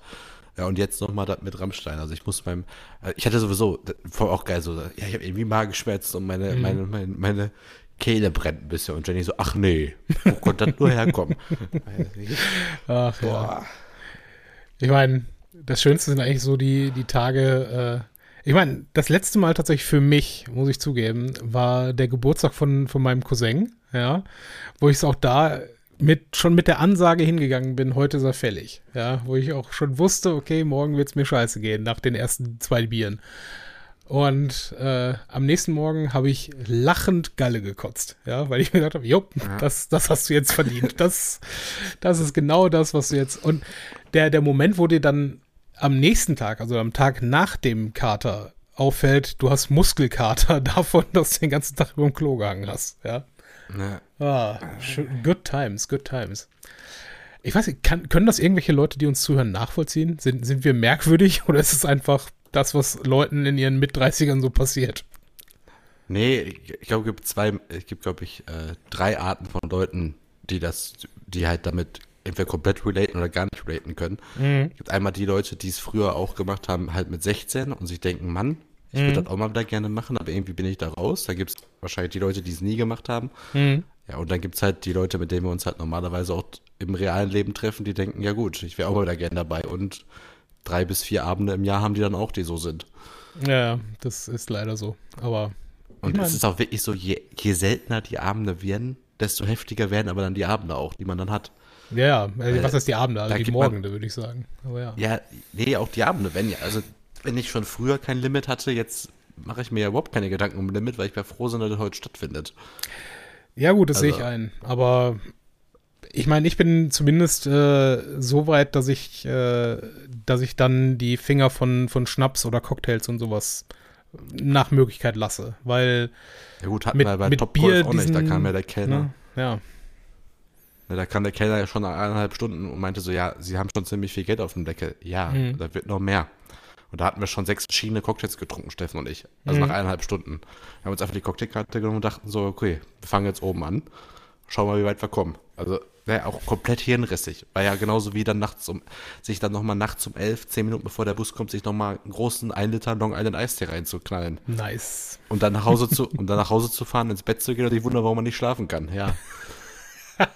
Ja, und jetzt nochmal das mit Rammstein. Also ich muss beim, äh, ich hatte sowieso, voll auch geil, so, ja, ich habe irgendwie Magenschmerzen und meine, mhm. meine, meine, meine Kehle brennt ein bisschen. Und Jenny so, ach nee, wo konnte das nur herkommen? ach Boah. ja. Ich meine, das Schönste sind eigentlich so die, die Tage, äh, ich meine, das letzte Mal tatsächlich für mich, muss ich zugeben, war der Geburtstag von, von meinem Cousin, ja, wo ich es auch da mit, schon mit der Ansage hingegangen bin, heute ist er fällig. Ja, wo ich auch schon wusste, okay, morgen wird es mir scheiße gehen, nach den ersten zwei Bieren. Und äh, am nächsten Morgen habe ich lachend Galle gekotzt, ja, weil ich mir gedacht habe, jo, ja. das, das hast du jetzt verdient. Das, das ist genau das, was du jetzt. Und der, der Moment, wo dir dann am nächsten Tag, also am Tag nach dem Kater, auffällt, du hast Muskelkater davon, dass du den ganzen Tag über dem Klo gehangen hast, ja. Ne. Ah, good times, good times. Ich weiß nicht, kann, können das irgendwelche Leute, die uns zuhören, nachvollziehen? Sind, sind wir merkwürdig oder ist es einfach das, was Leuten in ihren Mit-30ern so passiert? Nee, ich glaube, es gibt zwei, es gibt, glaube ich, äh, drei Arten von Leuten, die das, die halt damit entweder komplett relaten oder gar nicht relaten können. Mhm. Es gibt einmal die Leute, die es früher auch gemacht haben, halt mit 16 und sich denken, Mann, ich mhm. würde das auch mal wieder gerne machen, aber irgendwie bin ich da raus. Da gibt es wahrscheinlich die Leute, die es nie gemacht haben. Mhm. Ja, und dann gibt es halt die Leute, mit denen wir uns halt normalerweise auch im realen Leben treffen, die denken, ja gut, ich wäre auch mal wieder gerne dabei. Und drei bis vier Abende im Jahr haben die dann auch, die so sind. Ja, das ist leider so. Aber. Und es ist auch wirklich so, je, je seltener die Abende werden, desto heftiger werden aber dann die Abende auch, die man dann hat. Ja, also was heißt die Abende? Also die Morgende, würde ich sagen. Aber ja. ja, nee, auch die Abende, wenn ja. Also wenn ich schon früher kein Limit hatte, jetzt mache ich mir ja überhaupt keine Gedanken um Limit, weil ich wäre froh, dass das heute stattfindet. Ja, gut, das also, sehe ich ein. Aber ich meine, ich bin zumindest äh, so weit, dass ich, äh, dass ich dann die Finger von, von Schnaps oder Cocktails und sowas nach Möglichkeit lasse. Weil. Ja, gut, hatten mit, wir bei mit Top Bier auch nicht, da kam ja der Kellner. Ne, ja. ja. Da kam der Kellner ja schon nach eineinhalb Stunden und meinte so: Ja, sie haben schon ziemlich viel Geld auf dem Deckel. Ja, mhm. da wird noch mehr. Und da hatten wir schon sechs verschiedene Cocktails getrunken, Steffen und ich. Also mhm. nach eineinhalb Stunden. Wir haben uns einfach die Cocktailkarte genommen und dachten so, okay, wir fangen jetzt oben an. Schauen wir, wie weit wir kommen. Also wäre auch komplett hirnrissig. War ja genauso wie dann nachts um, sich dann nochmal nachts um elf, zehn Minuten bevor der Bus kommt, sich nochmal einen großen 1 Liter Long Island Eistee reinzuknallen. Nice. Und dann nach Hause zu, und dann nach Hause zu fahren, ins Bett zu gehen und sich wundern, warum man nicht schlafen kann, ja.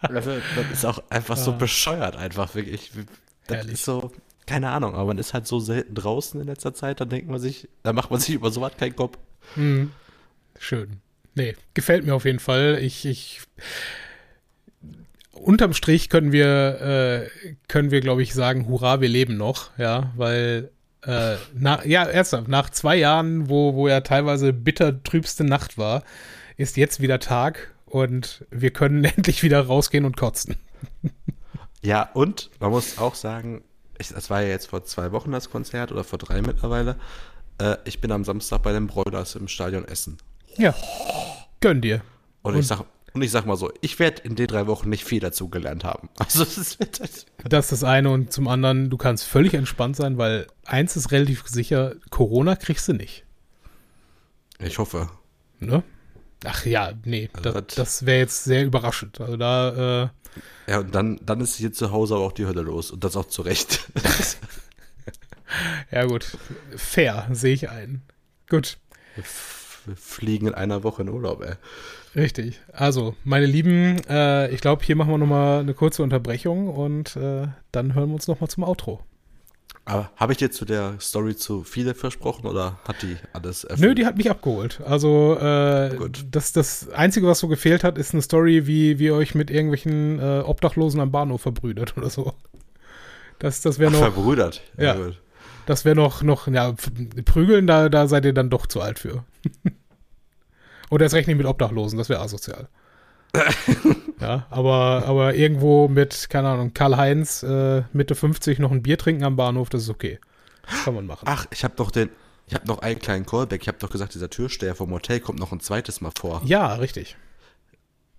das, ist auch einfach so bescheuert, einfach wirklich. Das Herrlich. ist so, keine Ahnung, aber man ist halt so selten draußen in letzter Zeit, dann denkt man sich, da macht man sich über sowas keinen Kopf. Hm. Schön. Nee, gefällt mir auf jeden Fall. Ich, ich unterm Strich können wir, äh, können wir, glaube ich, sagen, hurra, wir leben noch, ja, weil Äh, na, ja, ernsthaft, nach zwei Jahren, wo, wo ja teilweise bitter trübste Nacht war, ist jetzt wieder Tag und wir können endlich wieder rausgehen und kotzen. Ja, und man muss auch sagen, ich, das war ja jetzt vor zwei Wochen das Konzert oder vor drei mittlerweile. Äh, ich bin am Samstag bei den Broilers im Stadion Essen. Ja, gönn dir. Und, und ich sag, und ich sag mal so, ich werde in den drei Wochen nicht viel dazu gelernt haben. Also das, wird das. das ist das eine und zum anderen, du kannst völlig entspannt sein, weil eins ist relativ sicher, Corona kriegst du nicht. Ich hoffe. Ne? Ach ja, nee, also das, das wäre jetzt sehr überraschend. Also da, äh, Ja, und dann, dann ist hier zu Hause aber auch die Hölle los und das auch zu Recht. ja, gut. Fair, sehe ich ein. Gut. Wir fliegen in einer Woche in Urlaub, ey. Richtig. Also, meine Lieben, äh, ich glaube, hier machen wir nochmal eine kurze Unterbrechung und äh, dann hören wir uns nochmal zum Outro. Aber habe ich dir zu der Story zu viele versprochen oder hat die alles erfüllt? Nö, die hat mich abgeholt. Also äh, das, das Einzige, was so gefehlt hat, ist eine Story, wie, wie ihr euch mit irgendwelchen äh, Obdachlosen am Bahnhof verbrüdert oder so. Das, das wäre noch. Verbrüdert. Ja. ja das wäre noch, noch, ja, prügeln, da, da seid ihr dann doch zu alt für. oder erst recht nicht mit Obdachlosen, das wäre asozial. ja, aber, aber irgendwo mit, keine Ahnung, Karl-Heinz, äh, Mitte 50 noch ein Bier trinken am Bahnhof, das ist okay. Das kann man machen. Ach, ich habe doch den, ich habe noch einen kleinen Callback. Ich habe doch gesagt, dieser Türsteher vom Hotel kommt noch ein zweites Mal vor. Ja, richtig.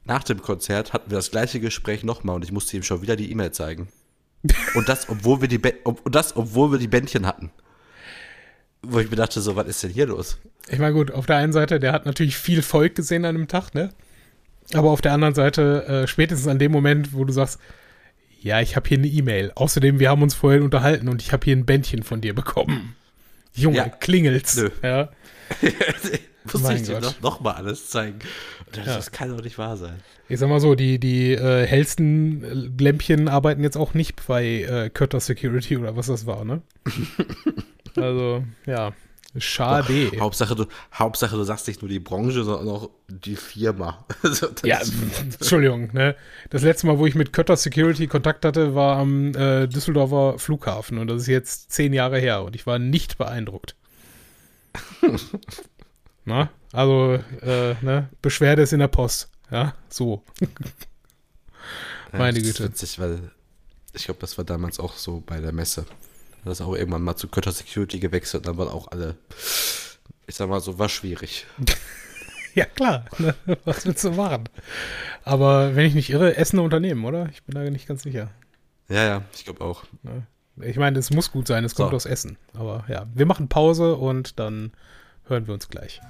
Nach dem Konzert hatten wir das gleiche Gespräch nochmal und ich musste ihm schon wieder die E-Mail zeigen. und das, obwohl wir die, und das, obwohl wir die Bändchen hatten. Wo ich mir dachte, so, was ist denn hier los? Ich meine, gut, auf der einen Seite, der hat natürlich viel Volk gesehen an dem Tag, ne? Aber auf der anderen Seite, äh, spätestens an dem Moment, wo du sagst, ja, ich habe hier eine E-Mail. Außerdem, wir haben uns vorhin unterhalten und ich habe hier ein Bändchen von dir bekommen. Junge, ja. klingelt's. Nö. Ja. Muss ich dir noch, noch, mal alles zeigen. Das, ja. das, kann doch nicht wahr sein. Ich sag mal so, die, die äh, hellsten Lämpchen arbeiten jetzt auch nicht bei äh, Kötter Security oder was das war, ne? also, ja. Schade. Doch, Hauptsache, du, Hauptsache, du sagst nicht nur die Branche, sondern auch die Firma. Also, ja, Entschuldigung. Ne? Das letzte Mal, wo ich mit Kötter Security Kontakt hatte, war am äh, Düsseldorfer Flughafen und das ist jetzt zehn Jahre her und ich war nicht beeindruckt. Na? Also, äh, ne? Beschwerde ist in der Post. Ja, so. Meine Güte. Das ist witzig, weil ich glaube, das war damals auch so bei der Messe. Das ist auch irgendwann mal zu Kötter Security gewechselt, dann waren auch alle, ich sag mal so, war schwierig. ja, klar. Ne? Was willst du machen? Aber wenn ich nicht irre, Essen Unternehmen, oder? Ich bin da nicht ganz sicher. Ja, ja, ich glaube auch. Ne? Ich meine, es muss gut sein, es kommt so. aus Essen. Aber ja, wir machen Pause und dann hören wir uns gleich.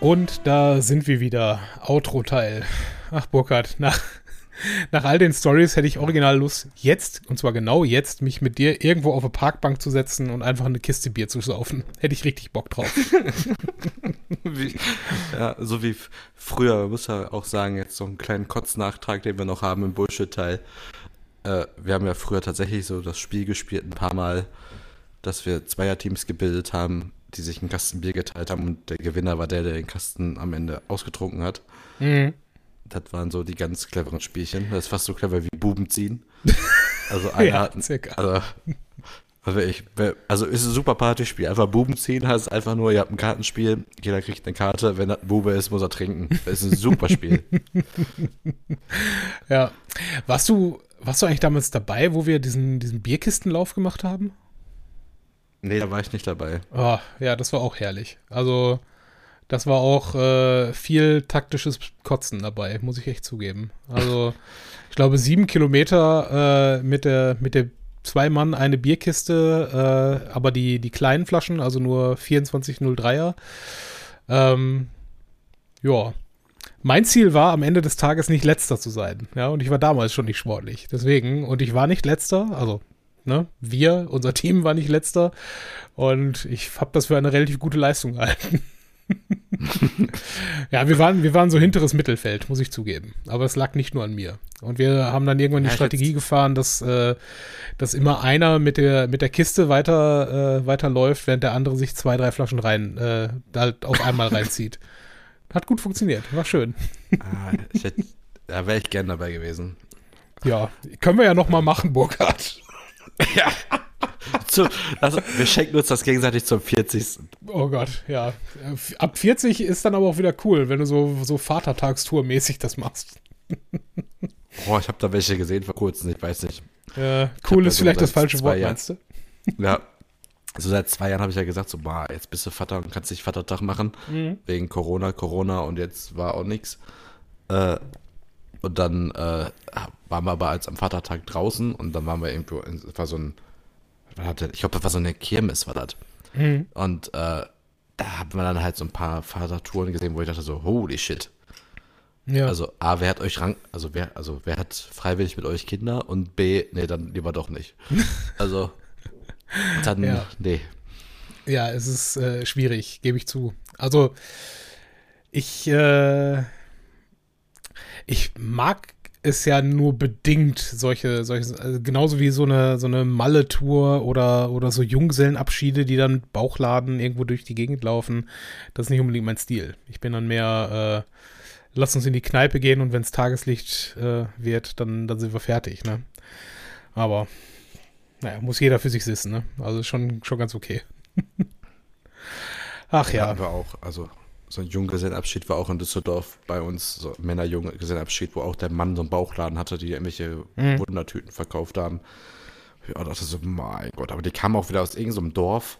Und da sind wir wieder. Outro-Teil. Ach, Burkhard, nach, nach all den Stories hätte ich original Lust, jetzt, und zwar genau jetzt, mich mit dir irgendwo auf eine Parkbank zu setzen und einfach eine Kiste Bier zu saufen. Hätte ich richtig Bock drauf. wie, ja, so wie früher, muss ja auch sagen, jetzt so einen kleinen Kotznachtrag, den wir noch haben im Bullshit-Teil. Äh, wir haben ja früher tatsächlich so das Spiel gespielt ein paar Mal, dass wir Zweierteams gebildet haben, die sich einen Kasten Bier geteilt haben und der Gewinner war der, der den Kasten am Ende ausgetrunken hat. Mhm. Das waren so die ganz cleveren Spielchen. Das ist fast so clever wie Buben ziehen. Also einer ja, hat, also, also, ich, also ist ein super Partyspiel. Einfach Buben ziehen heißt einfach nur, ihr habt ein Kartenspiel, jeder kriegt eine Karte, wenn das ein Bube ist, muss er trinken. Das ist ein super Spiel. ja. Warst du, warst du eigentlich damals dabei, wo wir diesen, diesen Bierkistenlauf gemacht haben? Nee, da war ich nicht dabei. Oh, ja, das war auch herrlich. Also, das war auch äh, viel taktisches Kotzen dabei, muss ich echt zugeben. Also, ich glaube, sieben Kilometer äh, mit der, mit der zwei Mann eine Bierkiste, äh, aber die, die kleinen Flaschen, also nur 2403er. Ähm, ja. Mein Ziel war, am Ende des Tages nicht letzter zu sein. Ja, und ich war damals schon nicht sportlich. Deswegen, und ich war nicht letzter, also Ne? Wir, unser Team war nicht letzter und ich habe das für eine relativ gute Leistung gehalten. ja, wir waren, wir waren so hinteres Mittelfeld, muss ich zugeben. Aber es lag nicht nur an mir. Und wir haben dann irgendwann die ja, Strategie gefahren, dass, äh, dass immer einer mit der, mit der Kiste weiter, äh, weiterläuft, während der andere sich zwei, drei Flaschen rein, äh, halt auf einmal reinzieht. Hat gut funktioniert, war schön. Ah, hätte, da wäre ich gern dabei gewesen. Ja, können wir ja noch mal machen, Burkhard. ja. Zu, also, wir schenken uns das gegenseitig zum 40. Oh Gott, ja. Ab 40 ist dann aber auch wieder cool, wenn du so, so Vatertagstour-mäßig das machst. Boah, ich habe da welche gesehen vor kurzem, ich weiß nicht. Äh, cool ist vielleicht das falsche Wort, Jahren, meinst du? Ja. Also seit zwei Jahren habe ich ja gesagt, so, boah, jetzt bist du Vater und kannst nicht Vatertag machen. Mhm. Wegen Corona, Corona und jetzt war auch nichts. Äh, und dann äh, waren wir aber als am Vatertag draußen und dann waren wir irgendwo, es war so ein, ich glaube, das war so eine Kirmes, war das. Mhm. Und äh, da haben wir dann halt so ein paar Vatertouren gesehen, wo ich dachte so, holy shit. Ja. Also A, wer hat euch Rang, also wer, also wer hat freiwillig mit euch Kinder und B, nee, dann lieber doch nicht. Also dann, ja. nee. Ja, es ist äh, schwierig, gebe ich zu. Also ich, äh, ich mag es ja nur bedingt solche, solche also genauso wie so eine, so eine Malle-Tour oder, oder so Junggesellenabschiede, die dann Bauchladen irgendwo durch die Gegend laufen. Das ist nicht unbedingt mein Stil. Ich bin dann mehr, äh, lass uns in die Kneipe gehen und wenn es Tageslicht äh, wird, dann, dann sind wir fertig, ne? Aber, naja, muss jeder für sich wissen, ne? Also schon, schon ganz okay. Ach ja. Aber auch, also so ein Junggesellenabschied war auch in Düsseldorf bei uns, so Männerjunggesellenabschied, wo auch der Mann so einen Bauchladen hatte, die irgendwelche mhm. Wundertüten verkauft haben. Ja, dachte so, mein Gott, aber die kamen auch wieder aus irgendeinem so Dorf,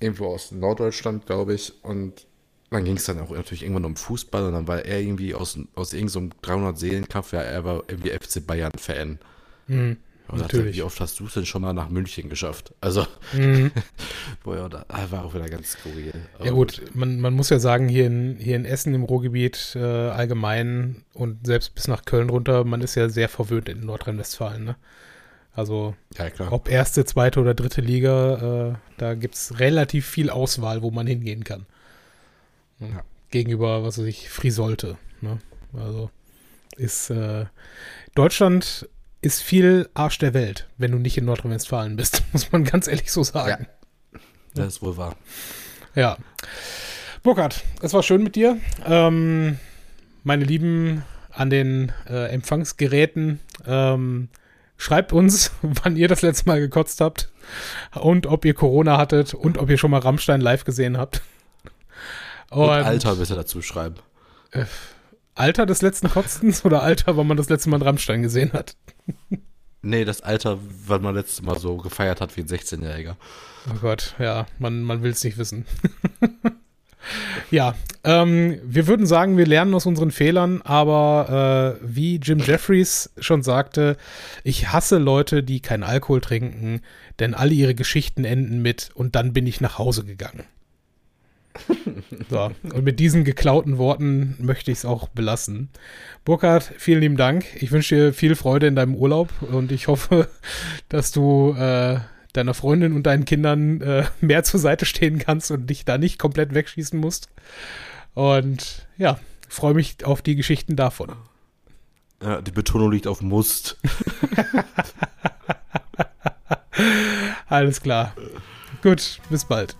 irgendwo aus Norddeutschland, glaube ich, und dann ging es dann auch natürlich irgendwann um Fußball und dann war er irgendwie aus, aus irgendeinem so 300-Seelen-Kampf, ja, er war irgendwie FC Bayern-Fan. Mhm. Und Natürlich. Wie oft hast du es denn schon mal nach München geschafft? Also, mhm. boah, da war auch wieder ganz skurril. ja gut, Man, man muss ja sagen, hier in, hier in Essen im Ruhrgebiet äh, allgemein und selbst bis nach Köln runter, man ist ja sehr verwöhnt in Nordrhein-Westfalen. Ne? Also, ja, ob erste, zweite oder dritte Liga, äh, da gibt es relativ viel Auswahl, wo man hingehen kann. Ja. Gegenüber, was weiß ich, Frisolte. Ne? Also ist äh, Deutschland ist viel Arsch der Welt, wenn du nicht in Nordrhein-Westfalen bist, muss man ganz ehrlich so sagen. Ja, das ist wohl wahr. Ja. Burkhard, es war schön mit dir. Ähm, meine Lieben an den äh, Empfangsgeräten, ähm, schreibt uns, wann ihr das letzte Mal gekotzt habt und ob ihr Corona hattet und ob ihr schon mal Rammstein live gesehen habt. Und, und Alter bitte dazu schreiben. Äh, Alter des letzten Kotzens oder Alter, wann man das letzte Mal einen Rammstein gesehen hat? nee, das Alter, wann man letztes Mal so gefeiert hat wie ein 16-Jähriger. Oh Gott, ja, man, man will es nicht wissen. ja, ähm, wir würden sagen, wir lernen aus unseren Fehlern, aber äh, wie Jim Jeffries schon sagte, ich hasse Leute, die keinen Alkohol trinken, denn alle ihre Geschichten enden mit und dann bin ich nach Hause gegangen. So, und mit diesen geklauten Worten möchte ich es auch belassen. Burkhard, vielen lieben Dank. Ich wünsche dir viel Freude in deinem Urlaub und ich hoffe, dass du äh, deiner Freundin und deinen Kindern äh, mehr zur Seite stehen kannst und dich da nicht komplett wegschießen musst. Und ja, freue mich auf die Geschichten davon. Ja, die Betonung liegt auf Must. Alles klar. Gut, bis bald.